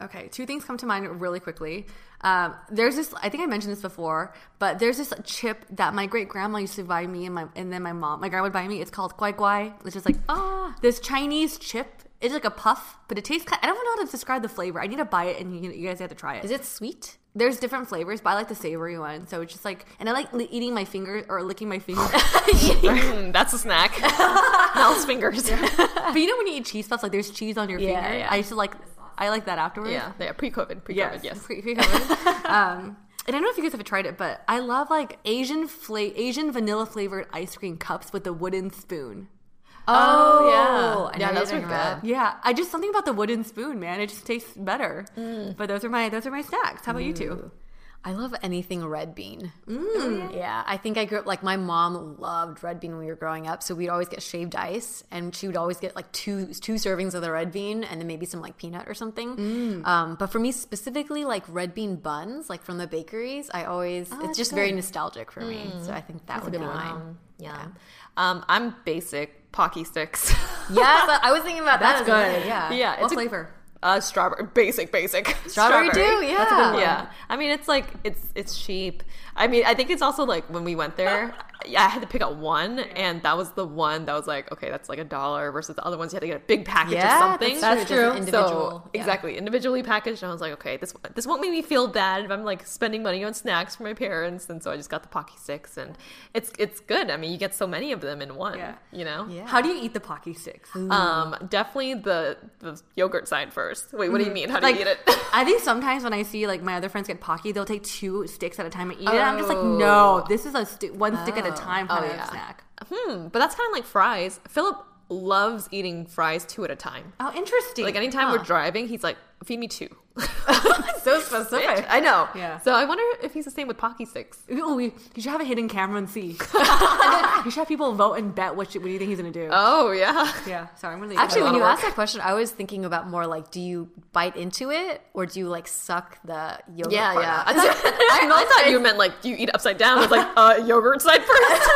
Okay, two things come to mind really quickly. Um, there's this. I think I mentioned this before, but there's this chip that my great grandma used to buy me, and my and then my mom, my grandma would buy me. It's called Guai Guai. It's just like ah, this Chinese chip. It's like a puff, but it tastes. I don't know how to describe the flavor. I need to buy it, and you, you guys have to try it. Is it sweet? There's different flavors, but I like the savory one. So it's just like, and I like li- eating my finger or licking my finger. Mm, that's a snack. Mel's fingers. Yeah. but you know when you eat cheese puffs, like there's cheese on your Yeah, finger. yeah. I used to like, I like that afterwards. Yeah, yeah. pre-COVID, pre-COVID, Yes, yes. pre- pre-COVID. um, and I don't know if you guys have tried it, but I love like Asian fla- Asian vanilla flavored ice cream cups with a wooden spoon. Oh, I yeah. Yeah, those you're are talking good. Yeah, I just something about the wooden spoon, man. It just tastes better. Mm. But those are my those are my snacks. How about you two? I love anything red bean. Mm. Yeah, I think I grew up like my mom loved red bean when we were growing up, so we'd always get shaved ice, and she would always get like two two servings of the red bean, and then maybe some like peanut or something. Mm. Um, but for me specifically, like red bean buns, like from the bakeries, I always Oh, it's just very nostalgic for me. So I think that would be mine. Yeah. Um, I'm basic Pocky sticks. Yes, I I was thinking about that. That's good. Yeah. yeah, What it's a- flavor? Uh, strawberry, basic, basic. Strawberry too? Yeah. That's a good one. Yeah. I mean, it's like it's it's cheap. I mean, I think it's also like when we went there, yeah, I had to pick out one, and that was the one that was like, okay, that's like a dollar versus the other ones you had to get a big package Yeah, or something. that's true. That's true. Individual, So yeah. exactly, individually packaged. And I was like, okay, this this won't make me feel bad if I'm like spending money on snacks for my parents, and so I just got the Pocky sticks, and it's it's good. I mean, you get so many of them in one. Yeah. You know. Yeah. How do you eat the Pocky sticks? Um, definitely the the yogurt side first. Wait, what do you mean? How do Like, you eat it? I think sometimes when I see like my other friends get Pocky, they'll take two sticks at a time and eat it. I'm just like, no, this is a sti- one stick at a time kind Oh, of yeah. snack. Hmm, but that's kind of like fries. Philip loves eating fries two at a time. Oh, interesting. Like anytime we're driving, he's like, "Feed me two. So specific. I know. Yeah. So I wonder if he's the same with Pocky sticks. Oh, we, you should have a hidden camera and see. and you should have people vote and bet what, you- what do you think he's gonna do. Oh yeah. yeah, sorry, I'm gonna leave Actually, when you asked that question, I was thinking about more like, do you bite into it or do you like suck the yogurt? Yeah, part yeah. out? I thought, I, I thought you meant like do you eat upside down with like uh, yogurt side first.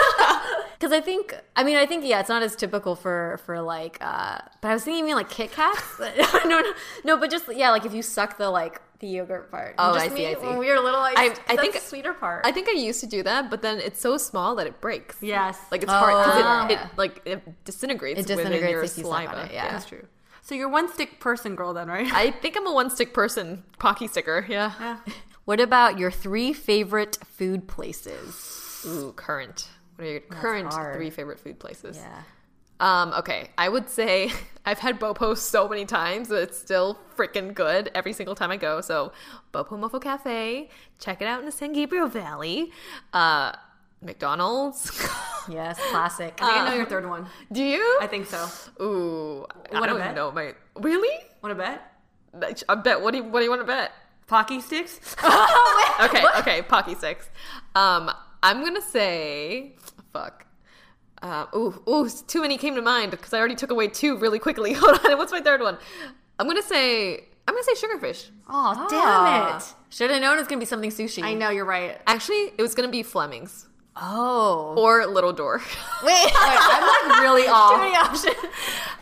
Because I think, I mean, I think, yeah, it's not as typical for for like, uh, but I was thinking, you mean like Kit Kats? no, no, no, but just yeah, like if you suck the like the yogurt part. Oh, just I see, me, I see. When we were a little, I, I- I think- the sweeter part. I think I used to do that, but then it's so small that it breaks. Yes. Like it's hard because Oh. it, it like it disintegrates. It disintegrates your if you suck on saliva. it, yeah. That's true. So you're one stick person girl then, right? I think I'm a one stick person, Pocky sticker. Yeah. what about your three favorite food places? Ooh, current. What are your current hard. three favorite food places? Yeah. Um, okay, I would say I've had Bopo so many times that it's still freaking good every single time I go. So, Bopomofo Cafe, check it out in the San Gabriel Valley. Uh, McDonald's. Yes, classic. I think I know your third one. Do you? I think so. Ooh, what I don't bet? even know my. Really? Want to bet? I bet. What do you What do you want to bet? Pocky sticks? Okay, okay, Pocky sticks. Um, I'm gonna say, fuck. Uh, ooh, ooh, too many came to mind because I already took away two really quickly. Hold on, what's my third one? I'm gonna say, I'm gonna say sugarfish. oh, damn it. Should have known it's gonna be something sushi. I know, you're right. Actually, it was gonna be Fleming's Oh. or Little Door. Wait, I'm like really off. too many options.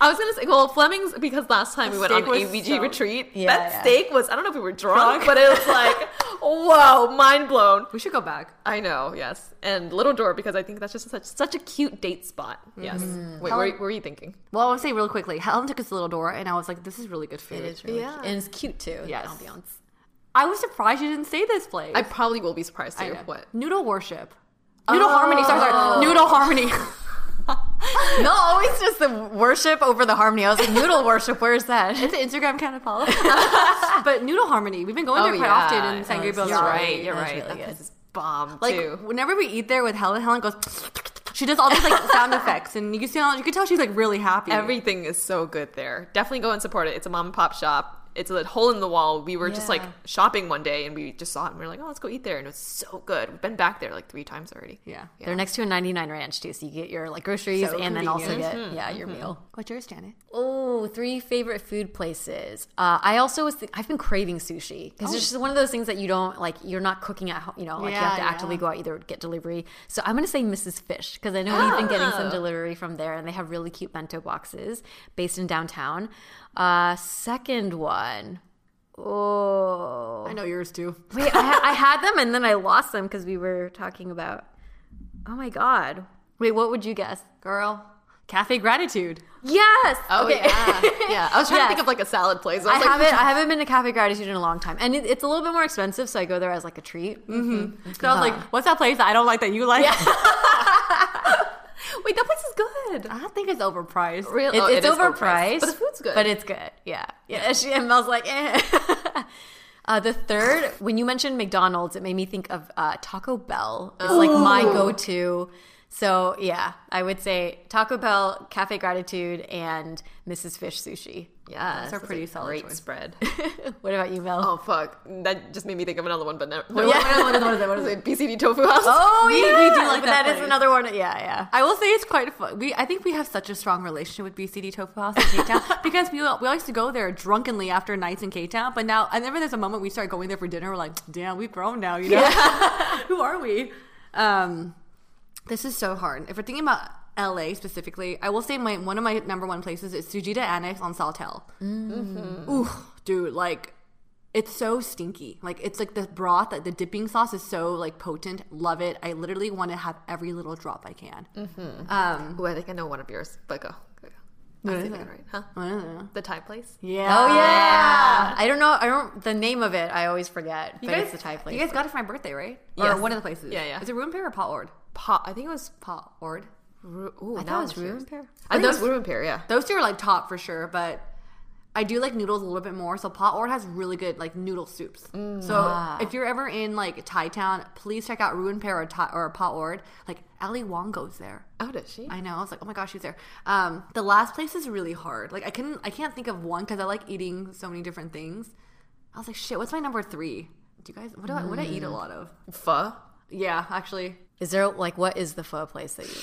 I was gonna say, well, Fleming's because last time we went on ABG so- retreat, Yeah, that yeah. steak was, I don't know if we were drunk, Drunk? but it was like, whoa, mind blown. We should go back. I know, yes. And Little Door because I think that's just such such a cute date spot. Yes. Mm-hmm. Wait, where, where were you thinking? Well, I would say really quickly. Helen took us to Little Door, and I was like, this is really good food. It is really Yeah. cute. and it's cute too. Yes. The ambiance. I was surprised you didn't say this place. I probably will be surprised too. What? Noodle worship. Noodle harmony. Sorry, sorry. Oh. Noodle harmony. No, always just the worship over the harmony. I was like, noodle worship. Where's that? it's an Instagram kind of follow. but Noodle Harmony. We've been going oh, there quite often in San Gabriel. You're Valley. right. You're right. really that good. is bomb Like too. whenever we eat there with Helen, Helen goes. She does all these like sound effects, and you can see you can tell she's like really happy. Everything is so good there. Definitely go and support it. It's a mom and pop shop. It's a hole in the wall. We were just like shopping one day and we just saw it and we were like, oh, let's go eat there. And it was so good. We've been back there like three times already. yeah. They're next to a 99 ranch too, so you get your like groceries So and then also convenient. get yeah your meal. What's yours, Janet? Oh, three favorite food places. Uh, I also was. Th- I've been craving sushi because it's just one of those things that you don't like. You're not cooking at home. You know, like you have to Yeah, actively go out either get delivery. So I'm gonna say Mrs. Fish because I know we've been getting Ah. some delivery from there, and they have really cute bento boxes based in downtown. Uh, second one. Oh. I know yours too. Wait, I, ha- I had them and then I lost them because we were talking about. Oh my god. Wait, what would you guess? Girl, Cafe Gratitude. Yes. Oh okay. yeah, yeah. I was trying Yes. to think of like a salad place. I was like, haven't. I haven't been to Cafe Gratitude in a long time, and it, it's a little bit more expensive, so I go there as like a treat. Mm-hmm. So I was like, what's that place that I don't like that you like? Wait, that place is good. I don't think it's overpriced. Really? It- oh, it's it is overpriced, but the food's good. But it's good. Yeah, yeah. She and Mel's like, eh. uh, the third, when you mentioned McDonald's, it made me think of uh, Taco Bell. It's like my go-to. So yeah, I would say Taco Bell, Cafe Gratitude, and Mrs. Fish Sushi. Yeah, Those are pretty solid Great choice. spread. What about you, Mel? oh fuck, that just made me think of another one. But no, yeah. What is, what is it? What is it? BCD Tofu House. Oh, We- yeah. we do like that That is place. another one. Yeah, yeah. I will say it's quite fun. We I think we have such a strong relationship with BCD Tofu House in K Town because we we always used to go there drunkenly after nights in K Town. But now, whenever there's a moment we start going there for dinner, we're like, damn, we've grown now. You know, who are we? Um, this is so hard. If we're thinking about LA specifically, I will say my one of my number one places is Tsujita Annex on Sawtelle. Mm-hmm. Ooh, dude, like it's so stinky. Like it's like the broth, like the dipping sauce is so like potent. Love it. I literally want to have every little drop I can. Um, Ooh, I think I know one of yours. But go. go, go. I is think I it? right, huh? I don't know. The Thai place. Yeah. Oh yeah. I don't know. I don't. The name of it, I always forget. You but guys, it's the Thai place. You guys got it for my birthday, right? Yes. Or one of the places. Yeah, yeah. Is it Ruen Pair or Pa Ord? Pot. I think it was. Pa Ord. Ru- Ooh, I thought it was curious. Ruen Pair. I think it was those- Ruen Pair. Yeah. Those two are like top for sure, but I do like noodles a little bit more. So Pa Ord has really good like noodle soups. Mm. So ah. if you're ever in like Thai town, please check out Ruen Pair or, Thai, or Pa Ord. Like Ali Wong goes there. Oh, does she? I know. I was like, oh my gosh, she's there. Um, the last place is really hard. Like I couldn't, I can't think of one because I like eating so many different things. I was like, shit, what's my number three? Do you guys? What do I? What do I eat a mm. lot of? Pho. Yeah, actually, Is there like what is the pho place that you?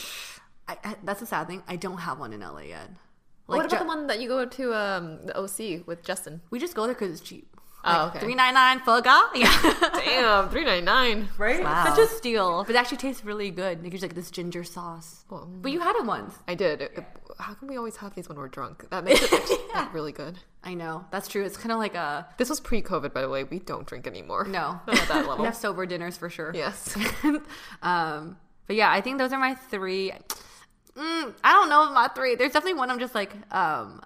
I, I, that's a sad thing. I don't have one in LA yet. what about Ju- the one that you go to um, the OC with Justin? We just go there because it's cheap. Oh, okay. Three nine nine fuga. Yeah. Damn, three ninety nine. right? Wow. Such a steal. But it actually tastes really good. Like, There's like this ginger sauce. But you had it once. I did. It- How can we always have these when we're drunk? That makes it like, really good. I know. That's true. It's kind of like a This was pre-COVID, by the way. We don't drink anymore. no. Not at that we level. have sober dinners for sure. yes. um, but yeah, I think those are my three. Mm, I don't know my three. There's definitely one I'm just like, um,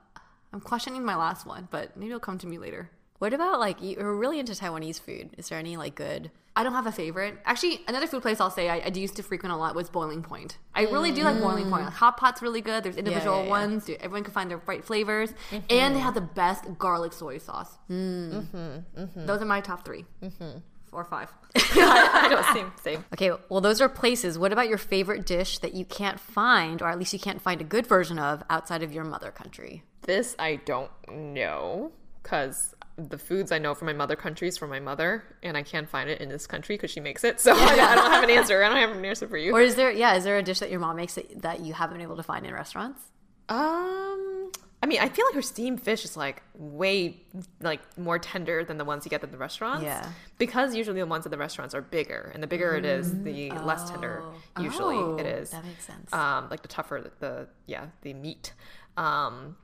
I'm questioning my last one, but maybe it'll come to me later. What about like you're really into Taiwanese food? Is there any like good? I don't have a favorite. Actually, another food place I'll say I, I used to frequent a lot was Boiling Point. I really do like Boiling Point. Like, hot pot's really good. There's individual yeah, yeah. ones. Dude, Everyone can find their right flavors, and they have the best garlic soy sauce. Mm-hmm. Those are my top 3 mm-hmm. Or five. I know. Same. Same. Okay, well those are places. What about your favorite dish that you can't find, or at least you can't find a good version of outside of your mother country? This I don't know because the foods I know from my mother country is from my mother, and I can't find it in this country because she makes it. So I, I don't have an answer. I don't have an answer for you. Or is there? Yeah, is there a dish that your mom makes that, that you haven't been able to find in restaurants? Um, I mean, I feel like her steamed fish is like way like more tender than the ones you get at the restaurants. Yeah. because usually the ones at the restaurants are bigger, and the bigger it is, the less tender usually it Oh, is. that makes sense. Um, like the tougher the, the yeah the meat. Um,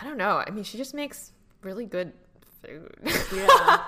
I don't know. I mean, she just makes really good food. Yeah.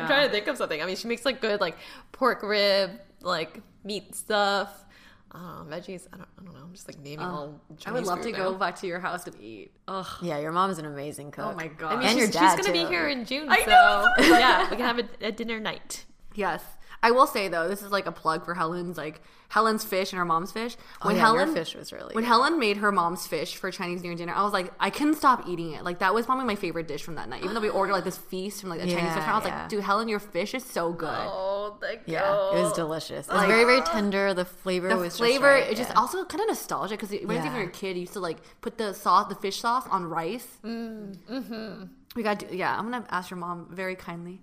I'm trying to think of something. I mean, she makes like good like pork rib, like meat stuff. Uh, veggies. I don't, I don't know. I'm just like naming all. I would love to food go back to your house and eat. Ugh. Yeah, your mom's an amazing cook. Oh my God. I mean, and she's, your dad she's gonna too. be here in June, I so know. yeah, we can have a, a dinner night. Yes. I will say though, this is like a plug for Helen's like Helen's fish and her mom's fish. When Oh, yeah, your Helen fish was really when good. Helen made her mom's fish for Chinese New Year dinner, I was like, I couldn't stop eating it. Like that was probably my favorite dish from that night. Even though we ordered like this feast from like a Chinese restaurant, I was yeah. like, dude, Helen, your fish is so good. Oh, thank Yeah, it was delicious. It was very, very tender. The flavor the was flavor just right. is just yeah. also kind of nostalgic because when Yeah. you were a kid, you used to like put the sauce, the fish sauce on rice. Mm, mm-hmm. We got to, yeah. I'm gonna ask your mom very kindly,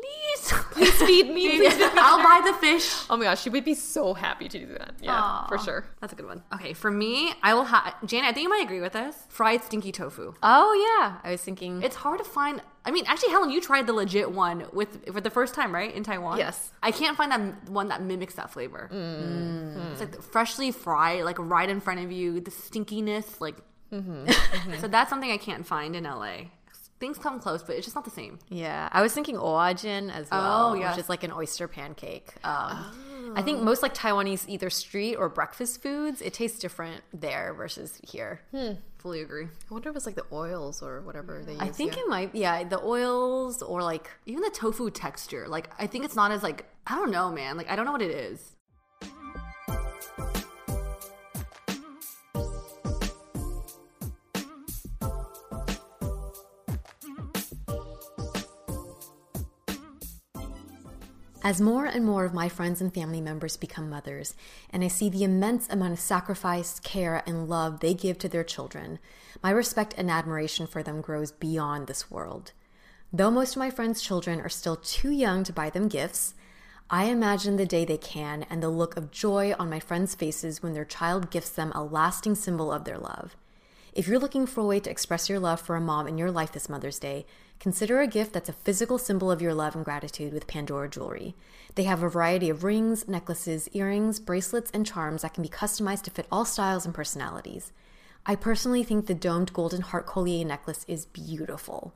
please, Please feed me. Please feed me. I'll buy the fish. Oh my gosh, she would be so happy to do that. Yeah, for sure. That's a good one. Okay, for me, I will have Janet. I think you might agree with this. Fried stinky tofu. Oh yeah, I was thinking. It's hard to find. I mean, actually, Helen, you tried the legit one with for the first time, right, in Taiwan? Yes. I can't find that one that mimics that flavor. Mm. Mm. It's like mm. freshly fried, like right in front of you. The stinkiness, like. Mm-hmm. Mm-hmm. So that's something I can't find in LA. Things come close, but it's just not the same. Yeah, I was thinking oajin as well, Oh, yes. which is like an oyster pancake. Um, I think most like Taiwanese either street or breakfast foods, it tastes different there versus here. Hmm. Fully agree. I wonder if it's like the oils or whatever they use. I think yeah. it might, yeah, the oils or like Even the tofu texture, like I think it's not as like I don't know, man. Like I don't know what it is. As more and more of my friends and family members become mothers, and I see the immense amount of sacrifice, care, and love they give to their children, my respect and admiration for them grows beyond this world. Though most of my friends' children are still too young to buy them gifts, I imagine the day they can and the look of joy on my friends' faces when their child gifts them a lasting symbol of their love. If you're looking for a way to express your love for a mom in your life this Mother's Day, consider a gift that's a physical symbol of your love and gratitude with Pandora Jewelry. They have a variety of rings, necklaces, earrings, bracelets, and charms that can be customized to fit all styles and personalities. I personally think the domed golden heart collier necklace is beautiful.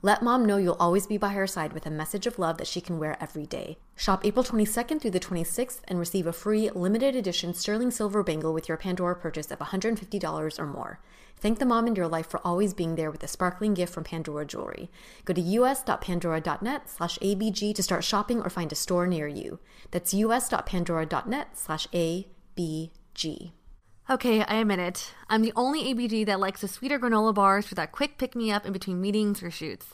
Let mom know you'll always be by her side with a message of love that she can wear every day. Shop April 22nd through the 26th and receive a free limited edition sterling silver bangle with your Pandora purchase of $150 or more. Thank the mom in your life for always being there with a sparkling gift from Pandora Jewelry. Go to us.pandora.net slash ABG to start shopping or find a store near you. That's us.pandora.net slash ABG. Okay, I admit it. I'm the only ABG that likes the sweeter granola bars for that quick pick me up in between meetings or shoots.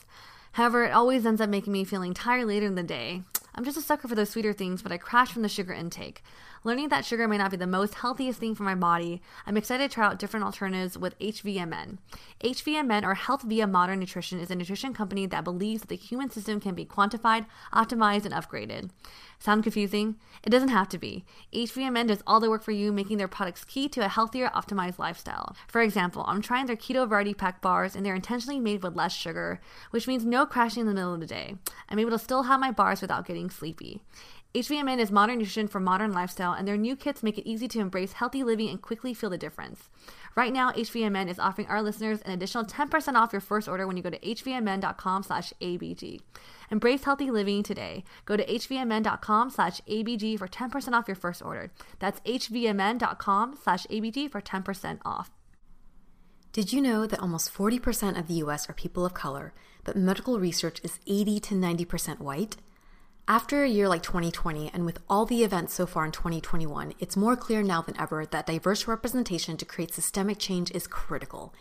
However, it always ends up making me feeling tired later in the day. I'm just a sucker for those sweeter things, but I crash from the sugar intake. Learning that sugar may not be the most healthiest thing for my body, I'm excited to try out different alternatives with HVMN. HVMN, or Health Via Modern Nutrition, is a nutrition company that believes that the human system can be quantified, optimized, and upgraded. Sound confusing? It doesn't have to be. HVMN does all the work for you, making their products key to a healthier, optimized lifestyle. For example, I'm trying their Keto Variety Pack bars, and they're intentionally made with less sugar, which means no crashing in the middle of the day. I'm able to still have my bars without getting sleepy. HVMN is modern nutrition for modern lifestyle, and their new kits make it easy to embrace healthy living and quickly feel the difference. Right now, HVMN is offering our listeners an additional 10% off your first order when you go to hvmn.com slash ABG. Embrace healthy living today. Go to hvmn.com slash ABG for 10% off your first order. That's hvmn.com slash ABG for 10% off. Did you know that almost 40% of the US are people of color, but medical research is 80 to 90% white? After a year like 2020, and with all the events so far in 2021, it's more clear now than ever that diverse representation to create systemic change is critical.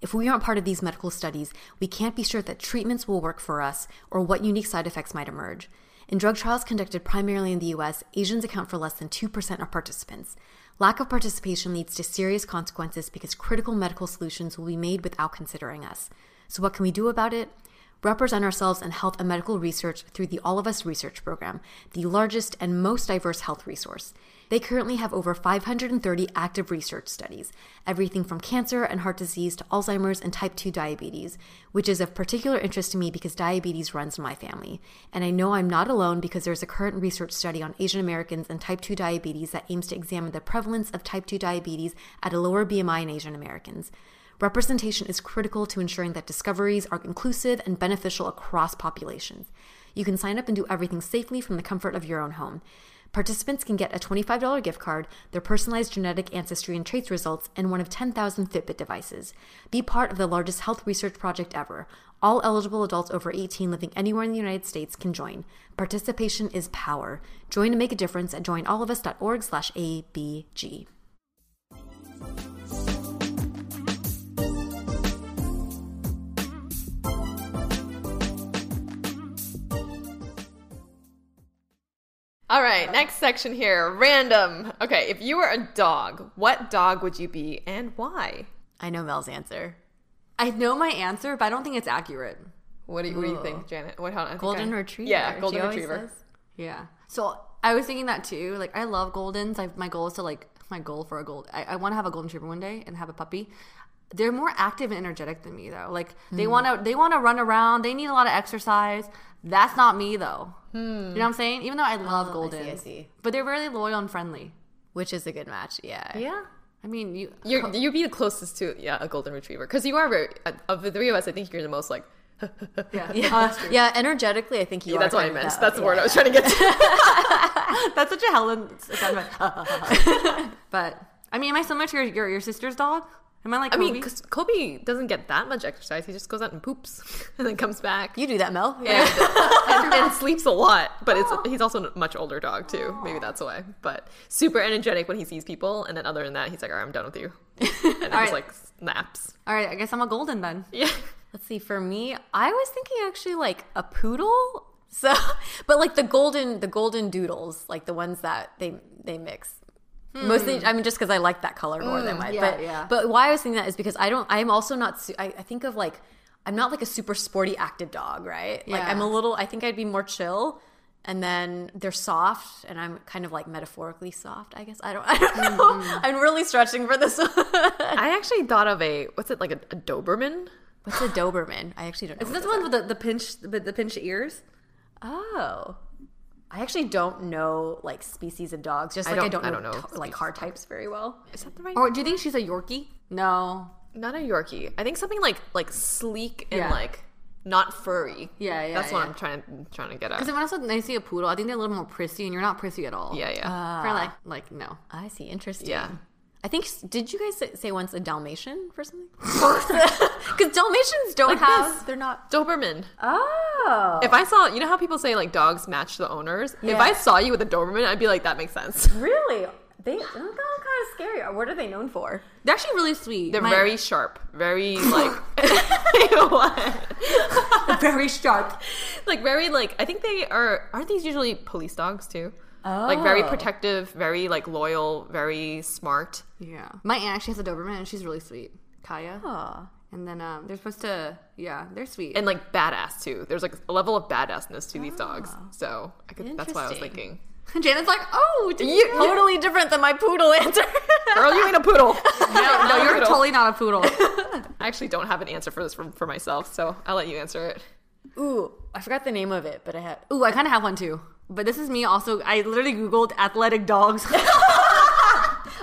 If we aren't part of these medical studies, we can't be sure that treatments will work for us or what unique side effects might emerge. In drug trials conducted primarily in the US, Asians account for less than 2% of participants. Lack of participation leads to serious consequences because critical medical solutions will be made without considering us. So, what can we do about it? Represent ourselves in health and medical research through the All of Us Research Program, the largest and most diverse health resource. They currently have over 530 active research studies, everything from cancer and heart disease to Alzheimer's and type 2 diabetes, which is of particular interest to me because diabetes runs in my family. And I know I'm not alone because there's a current research study on Asian Americans and type 2 diabetes that aims to examine the prevalence of type 2 diabetes at a lower BMI in Asian Americans. Representation is critical to ensuring that discoveries are inclusive and beneficial across populations. You can sign up and do everything safely from the comfort of your own home. Participants can get a $25 gift card, their personalized genetic ancestry and traits results, and one of 10,000 Fitbit devices. Be part of the largest health research project ever. All eligible adults over 18 living anywhere in the United States can join. Participation is power. Join to make a difference at joinallofus.org/abg. All right, next section here. Random. Okay, if you were a dog, what dog would you be and why? I know Mel's answer. I know my answer, but I don't think it's accurate. What do you, what do you think, Janet? What, hold on, Golden I- retriever. Yeah, golden retriever. says. Yeah. So I was thinking that too. Like I love Goldens. I, my goal is to like my goal for a gold. I, I want to have a golden retriever one day and have a puppy. They're more active and energetic than me though. Like they Hmm. want to they want to run around. They need a lot of exercise. That's not me though. You know what I'm saying? Even though I love Hmm. Oh, I see, I see. but they're really loyal and friendly. Which is a good match, yeah. Yeah. I mean, you. You're, you'd be the closest to yeah a golden retriever because you are very of the three of us. I think you're the most like Yeah, Yeah, true. yeah. Energetically, I think you. Yeah, that's what I meant. that- That's the yeah, word I was trying to get to. That's such a Helen sound but I mean, am I similar to your, your, your sister's dog? Am I like I Kobe? mean, because Kobe doesn't get that much exercise. He just goes out and poops and then comes back. You do that, Mel. Yeah, and, and sleeps a lot. But it's oh. he's also a much older dog too. Maybe that's why. But super energetic when he sees people, and then other than that, he's like, "All right, I'm done with you," and then right. just like naps. All right, I guess I'm a golden then. Yeah. Let's see. For me, I was thinking actually like a poodle. So, but like the golden, the golden doodles, like the ones that they they mix. Mostly, hmm. I mean, just because I like that color more than mm, white. yeah, but yeah. but why I was thinking that is because I don't. I'm also not. Su- I, I think of like I'm not like a super sporty active dog, right? Like Yeah. I'm a little. I think I'd be more chill. And then they're soft, and I'm kind of like metaphorically soft. I guess I don't. I don't mm, know. Mm. I'm really stretching for this one. I actually thought of a what's it like a, a Doberman? What's a Doberman? I actually don't know. Is this the one with the, the pinch the, the pinched ears? Oh. I actually don't know like species of dogs. Just I like I don't- don't, I know, don't know t- like car types very well. Is that the right? Or do you think she's a Yorkie? No. not a Yorkie. I think something like like sleek and Yeah. like not furry. Yeah, yeah, That's what. I'm trying to trying to get at. Because when I said I see a poodle, I think they're a little more prissy, and you're not prissy at all. Yeah, yeah. For like, ah. like no. I see. Interesting. Yeah. I think did you guys say, say once a Dalmatian for something? Because Dalmatians don't Like have. this. They're not. Doberman. Oh. If I saw, you know how people say like dogs match the owners. Yeah. If I saw you with a Doberman, I'd be like, that makes sense. really? They they're kind of scary. What are they known for? They're actually really sweet. They're My- very sharp, very like, what? very sharp. like very like. I think they are. Aren't these usually police dogs too? Like very Oh. protective, very like loyal, very smart. Yeah. My aunt actually has a Doberman, and she's really sweet. Kaya. Oh. And then um, they're supposed to, yeah, they're sweet. and like badass too. There's like a level of badassness to these dogs. So I could, that's why I was Interesting. thinking. Janet's like, oh, did You- Totally different than my poodle answer. Girl, you ain't a poodle. no, no, you're Poodle. totally not a poodle. I actually don't have an answer for this for, for myself, so I'll let you answer it. Ooh, I forgot the name of it, but I had. Ooh, I kind of have one too. But this is me also. I literally Googled athletic dogs.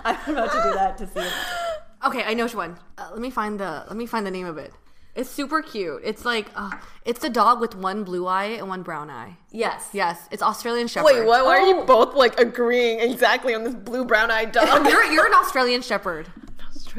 I'm about to do that to see. If, okay, I know which one. Uh, let me find the let me find the name of it. It's super cute. It's like uh, it's the dog with one blue eye and one brown eye. yes. Yes, it's Australian Shepherd. Wait, what? Why are you both like agreeing exactly on this blue brown eyed dog? You're you're an Australian Shepherd.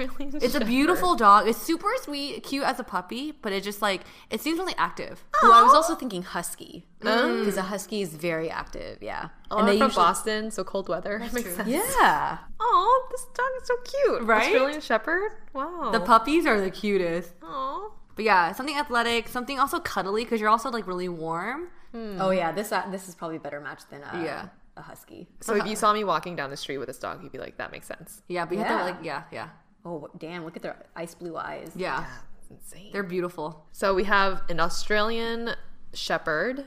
Australian It's a beautiful dog. It's super sweet, cute as a puppy, but it just like it seems really active. Ooh, I was also thinking husky mm. because a husky is very active. Yeah, Oh, I'm from Boston, so cold weather. Makes sense. Yeah. Oh, this dog is so cute. Right? Australian Shepherd. Wow. The puppies are the cutest. Aw. But yeah, something athletic, something also cuddly because you're also like really warm. Hmm. Oh yeah, this uh, this is probably a better match than a, Yeah. a husky. So if you uh-huh. saw me walking down the street with this dog, you'd be like, that makes sense. Yeah, but you have Yeah. to like yeah, yeah, Oh damn! Look at their ice blue eyes. yeah. That's insane. They're beautiful. So we have an Australian Shepherd.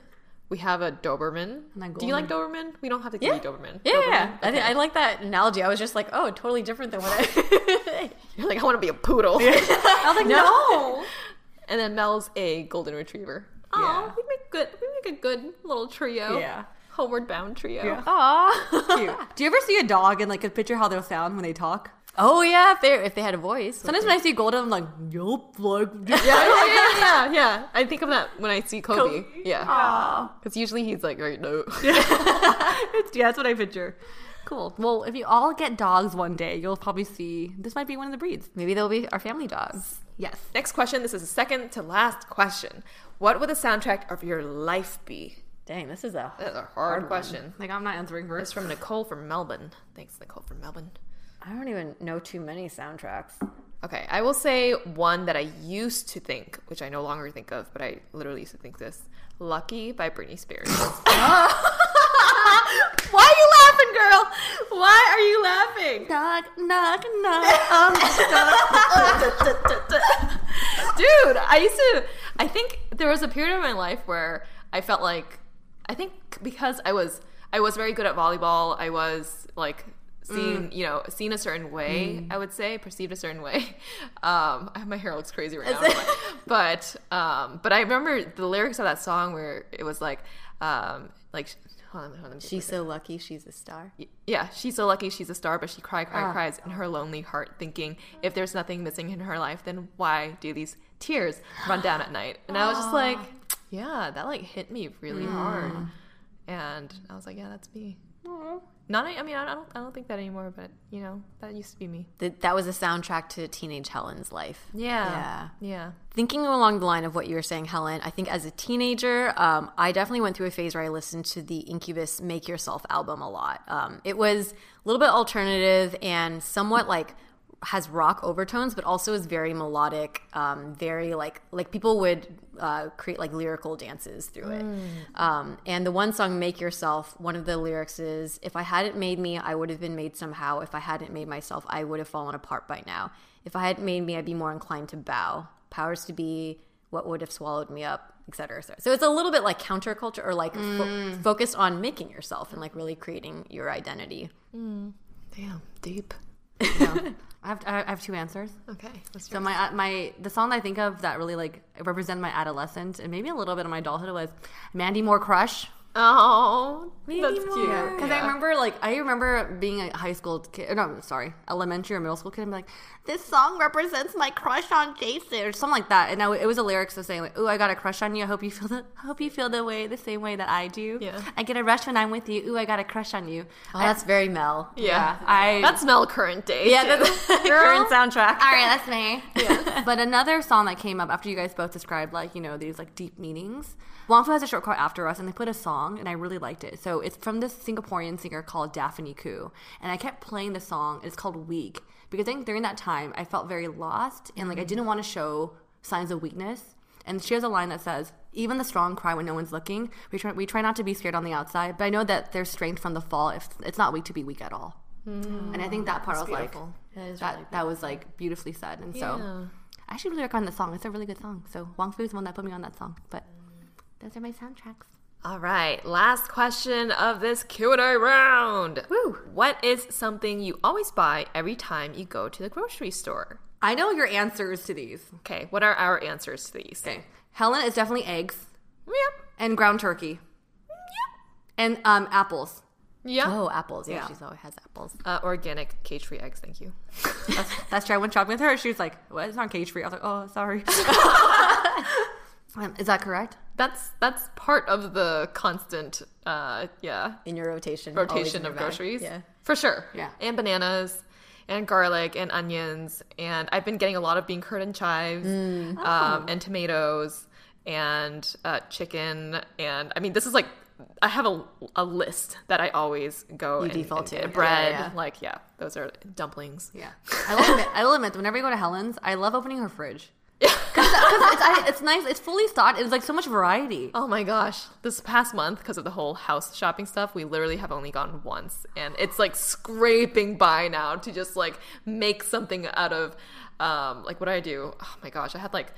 We have a Doberman. And a Do you like Doberman? We don't have to give Yeah. you Doberman. Yeah, Doberman? I, think I like that analogy. I was just like, oh, totally different than what I. You're like, I want to be a poodle. I was like, no. and then Mel's a golden retriever. Oh, we make good. We make a good little trio. Yeah. Homeward bound trio. Aw. Cute. Do you ever see a dog and like a picture how they'll sound when they talk? Oh yeah, if they if they had a voice. Sometimes when I see Golden, I'm like, yup, like, Yeah, yeah, yeah, yeah, yeah. I think of that when I see Kobe. Yeah. Because usually he's like, right, no. it's, yeah, that's what I picture. Cool. Well, if you all get dogs one day, you'll probably see this might be one of the breeds. Maybe they'll be our family dogs. Yes. Next question. This is the second to last question. What would the soundtrack of your life be? Dang, this is a. That's a hard question. Like I'm not answering It's first. from Nicole from Melbourne. Thanks, Nicole from Melbourne. I don't even know too many soundtracks. Okay, I will say one that I used to think, which I no longer think of, but I literally used to think this. Lucky by Britney Spears. Why are you laughing, girl? Why are you laughing? Knock, knock, knock. Um, Dude, I used to I think there was a period of my life where I felt like I think because I was I was very good at volleyball, I was like seen, you know, seen a certain way, I would say, perceived a certain way. Um my hair looks crazy right now. but um but I remember the lyrics of that song where it was like um like hold on, hold on, She's so lucky she's a star. yeah, she's so lucky she's a star, but she cry, Ah. cries in her lonely heart, thinking if there's nothing missing in her life, then why do these tears run down at night. And I was just like, yeah, that like hit me really hard. And I was like, yeah, that's me. Not, I mean, I don't, I don't think that anymore, but you know, that used to be me. Th- that was a soundtrack to teenage Helen's life. Yeah. Yeah. Thinking along the line of what you were saying, Helen, I think as a teenager, um, I definitely went through a phase where I listened to the Incubus Make Yourself album a lot. Um, it was a little bit alternative and somewhat like has rock overtones, but also is very melodic, um, very like like people would uh, create like lyrical dances through it. Um, and the one song "Make Yourself," one of the lyrics is, "If I hadn't made me, I would have been made somehow. If I hadn't made myself, I would have fallen apart by now. If I hadn't made me, I'd be more inclined to bow. Powers to be, what would have swallowed me up." etc." et cetera. So it's a little bit like counterculture or like fo- focused on making yourself and like really creating your identity. Damn. Deep. I have I have two answers. Okay. So my uh, my the song I think of that really like represented my adolescence and maybe a little bit of my adulthood was Mandy Moore Crush. Oh, that's cute. Because I remember, like, I remember being a high school kid. No, sorry, elementary or middle school kid. I'm like, this song represents my crush on Jason, or something like that. And I, it was a lyrics of saying, like, "Ooh, I got a crush on you. I hope you feel the, I hope you feel the way, the same way that I do. Yeah. I get a rush when I'm with you. Ooh, I got a crush on you. Oh, that's very Mel. Yeah. I That's Mel current day. Yeah, that's current soundtrack. All right, that's me. but another song that came up after you guys both described like you know these like deep meanings. Wong Fu has a short car after us, and they put a song, and I really liked it. So it's from this Singaporean singer called Daphne Khoo, and I kept playing the song. It's called Weak because I think during that time I felt very lost, and like I didn't want to show signs of weakness. And she has a line that says, "Even the strong cry when no one's looking. We try, we try not to be scared on the outside, but I know that there's strength from the fall. If it's not weak to be weak at all." Mm. And I think that part was beautiful. like that, that, was like beautifully said. And so I actually really recommend the song. It's a really good song. So Wong Fu is the one that put me on that song. But those are my soundtracks. All right, last question of this Q&A round. Woo. What is something you always buy every time you go to the grocery store? I know your answers to these. Okay, what are our answers to these? Okay. Helen is definitely eggs Yep. and ground turkey. Yep. And um, apples. Yeah. Oh, apples. Yeah, Yeah. she's always has apples. Uh, organic cage-free eggs, thank you. That's, that's true. I went shopping with her. She was like, "What? It's not cage free." I was like, "Oh, sorry." Um, is that correct? That's that's part of the constant uh yeah, In your rotation. rotation of groceries. Yeah. For sure. Yeah. And bananas and garlic and onions and I've been getting a lot of bean curd and chives Mm. um, and tomatoes and uh, chicken and I mean this is like I have a, a list that I always go and, default and to. Yeah, bread yeah. like yeah those are dumplings Yeah. I will admit, I will admit, whenever you go to Helen's, I love opening her fridge. Because it's, it's nice. It's fully stocked. It's like so much variety. Oh my gosh. This past month, because of the whole house shopping stuff, we literally have only gone once. And it's like scraping by now to just like make something out of, um, like what do I do? Oh my gosh. I had like,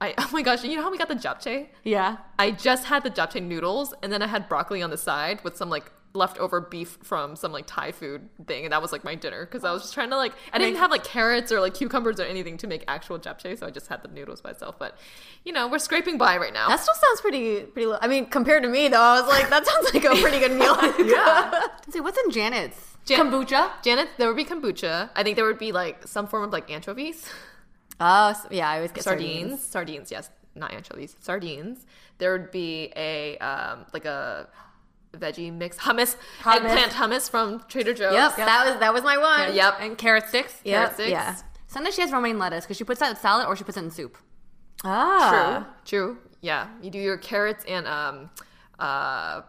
I, oh my gosh. You know how we got the japchae? Yeah. I just had the japchae noodles and then I had broccoli on the side with some like leftover beef from some like Thai food thing. And that was like my dinner because I was just trying to like, I didn't have like carrots or like cucumbers or anything to make actual japchae. So I just had the noodles by itself. But, you know, we're scraping by right now. That still sounds pretty pretty low. I mean, compared to me though, I was like, that sounds like a pretty good meal. yeah. Let's see, what's in Janet's? Jan- Kombucha? Janet, there would be kombucha. I think there would be like some form of like anchovies, Oh, so- yeah, I always get sardines, sardines. Yes, not anchovies, sardines. There would be a um like a veggie mix hummus, eggplant hummus from Trader Joe's. Yep, that was that was my one. Yep. And carrot sticks? Yep, Carrot sticks. Yeah. Sometimes she has romaine lettuce because she puts that in salad or she puts it in soup. Ah. True. True. Yeah. You do your carrots and um uh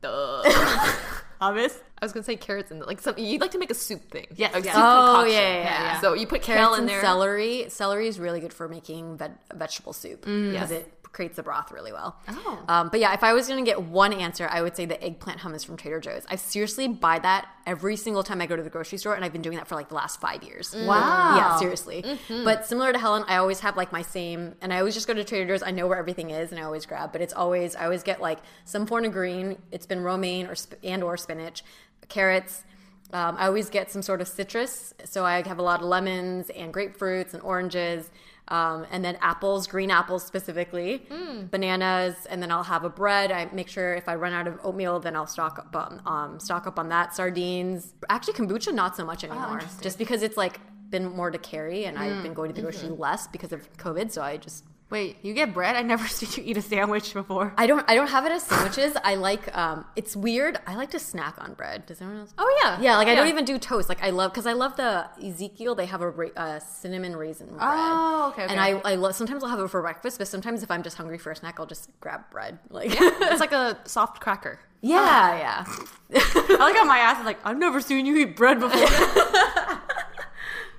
the Hummus? I was gonna say carrots and like some You'd like to make a soup thing. Yes, yes. Oh, concoction. yeah, yeah, yeah. So you put kale Carrots in and there. celery. Celery is really good for making veg- vegetable soup because it creates the broth really well. Oh. Um, but yeah, if I was going to get one answer, I would say the eggplant hummus from Trader Joe's. I seriously buy that every single time I go to the grocery store, and I've been doing that for like the last five years. Wow. Yeah, seriously. But similar to Helen, I always have like my same, and I always just go to Trader Joe's. I know where everything is, and I always grab. But it's always I always get like some form of green. It's been romaine or sp- and or spinach, carrots. Um, I always get some sort of citrus, so I have a lot of lemons and grapefruits and oranges, um, and then apples, green apples specifically, bananas, and then I'll have a bread. I make sure if I run out of oatmeal, then I'll stock up on um, stock up on that. Sardines, actually kombucha, not so much anymore, just because it's like been more to carry, and I've been going to the grocery less because of COVID. So I just Wait, you get bread? I never seen you eat a sandwich before. I don't I don't have it as sandwiches. I like um it's weird. I like to snack on bread. Does anyone else? Oh yeah. Yeah, like I don't even do toast. Like I love because I love the Ezekiel. They have a ra- uh, cinnamon raisin bread. Oh, okay, And. I I love sometimes I'll have it for breakfast, but sometimes if I'm just hungry for a snack, I'll just grab bread. Like It's like a soft cracker. yeah, yeah. I like how my ass is like, I've never seen you eat bread before.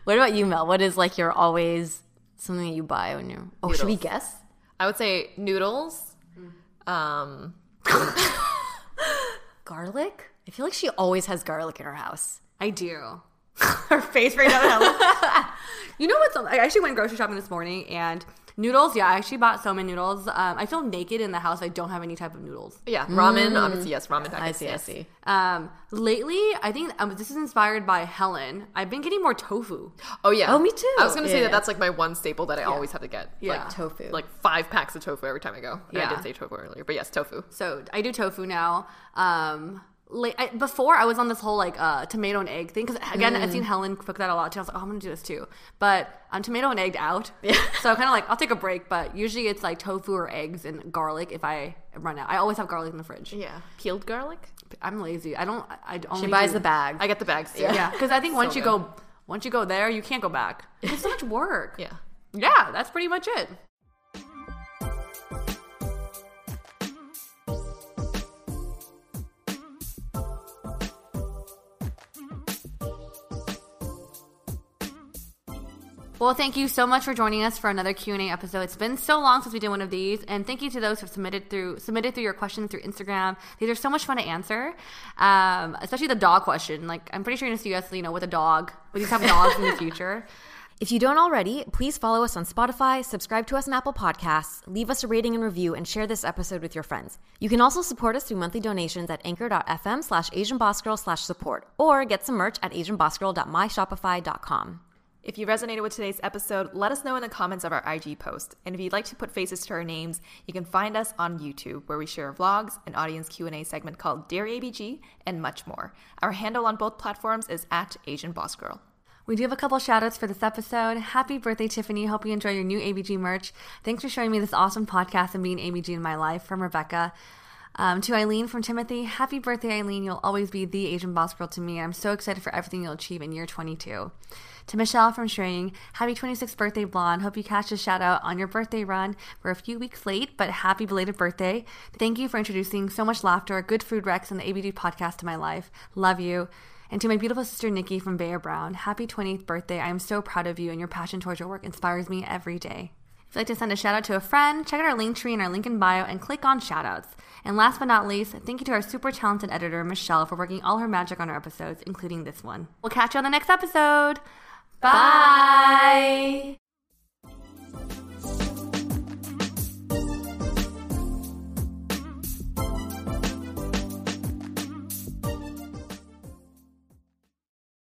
What about you, Mel? What is like your always something that you buy when you're? Oh, should we guess? I would say noodles. Um, Garlic. I feel like she always has garlic in her house. I do. Her face right now. you know what's? I actually went grocery shopping this morning and noodles. Yeah, I actually bought so many noodles. Um, I feel naked in the house. I don't have any type of noodles. yeah, ramen. Obviously, yes, ramen packets. I see. yes. I see. Um, lately, I think um, this is inspired by Helen. I've been getting more tofu. Oh yeah. Oh, me too. I was gonna say Yeah. that that's like my one staple that I always have to get. Yeah. Like, Tofu. like five packs of tofu every time I go. And Yeah. I did say tofu earlier, but yes, tofu. So I do tofu now. Um, I, before I was on this whole like uh, tomato and egg thing because again I've seen Helen cook that a lot too. I was like, oh, I'm gonna do this too. But I'm tomato and egged out. Yeah. So kind of like I'll take a break, but usually it's like tofu or eggs and garlic if I run out. I always have garlic in the fridge. Yeah. Peeled garlic. I'm lazy. I don't. I only She buys do- the bag. I get the bags too. Yeah, because I think once So you good. go once you go there, you can't go back. It's so much work. Yeah. Yeah, that's pretty much it. Well, thank you so much for joining us for another Q and A episode. It's been so long since we did one of these, and thank you to those who have submitted through submitted through your questions through Instagram. These are so much fun to answer, um, especially the dog question. Like, I'm pretty sure you're gonna see us, you know, with a dog. We just have dogs in the future. If you don't already, please follow us on Spotify, subscribe to us on Apple Podcasts, leave us a rating and review, and share this episode with your friends. You can also support us through monthly donations at anchor.fm slash asianbossgirl slash support, or get some merch at asianbossgirl.myshopify.com. If you resonated with today's episode, let us know in the comments of our IG post. And if you'd like to put faces to our names, you can find us on YouTube, where we share vlogs, an audience Q&A segment called Dear ABG, and much more. Our handle on both platforms is at Asian Boss Girl. We do have a couple shout outs for this episode. Happy birthday, Tiffany. Hope you enjoy your new ABG merch. Thanks for showing me this awesome podcast and being ABG in my life from Rebecca. Um, to Eileen from Timothy, happy birthday, Eileen. You'll always be the Asian boss girl to me. I'm so excited for everything you'll achieve in year 22. To Michelle from Shraying, happy 26th birthday, Blonde. Hope you catch a shout out on your birthday run. We're a few weeks late, but happy belated birthday. Thank you for introducing so much laughter, good food recs, and the ABG podcast to my life. Love you. And to my beautiful sister Nikki from Bayer Brown, happy 20th birthday. I am so proud of you, and your passion towards your work inspires me every day. If you'd like to send a shout out to a friend, check out our link tree in our link in bio and click on shout outs. And last but not least, thank you to our super talented editor, Michelle, for working all her magic on our episodes, including this one. We'll catch you on the next episode. Bye. Bye.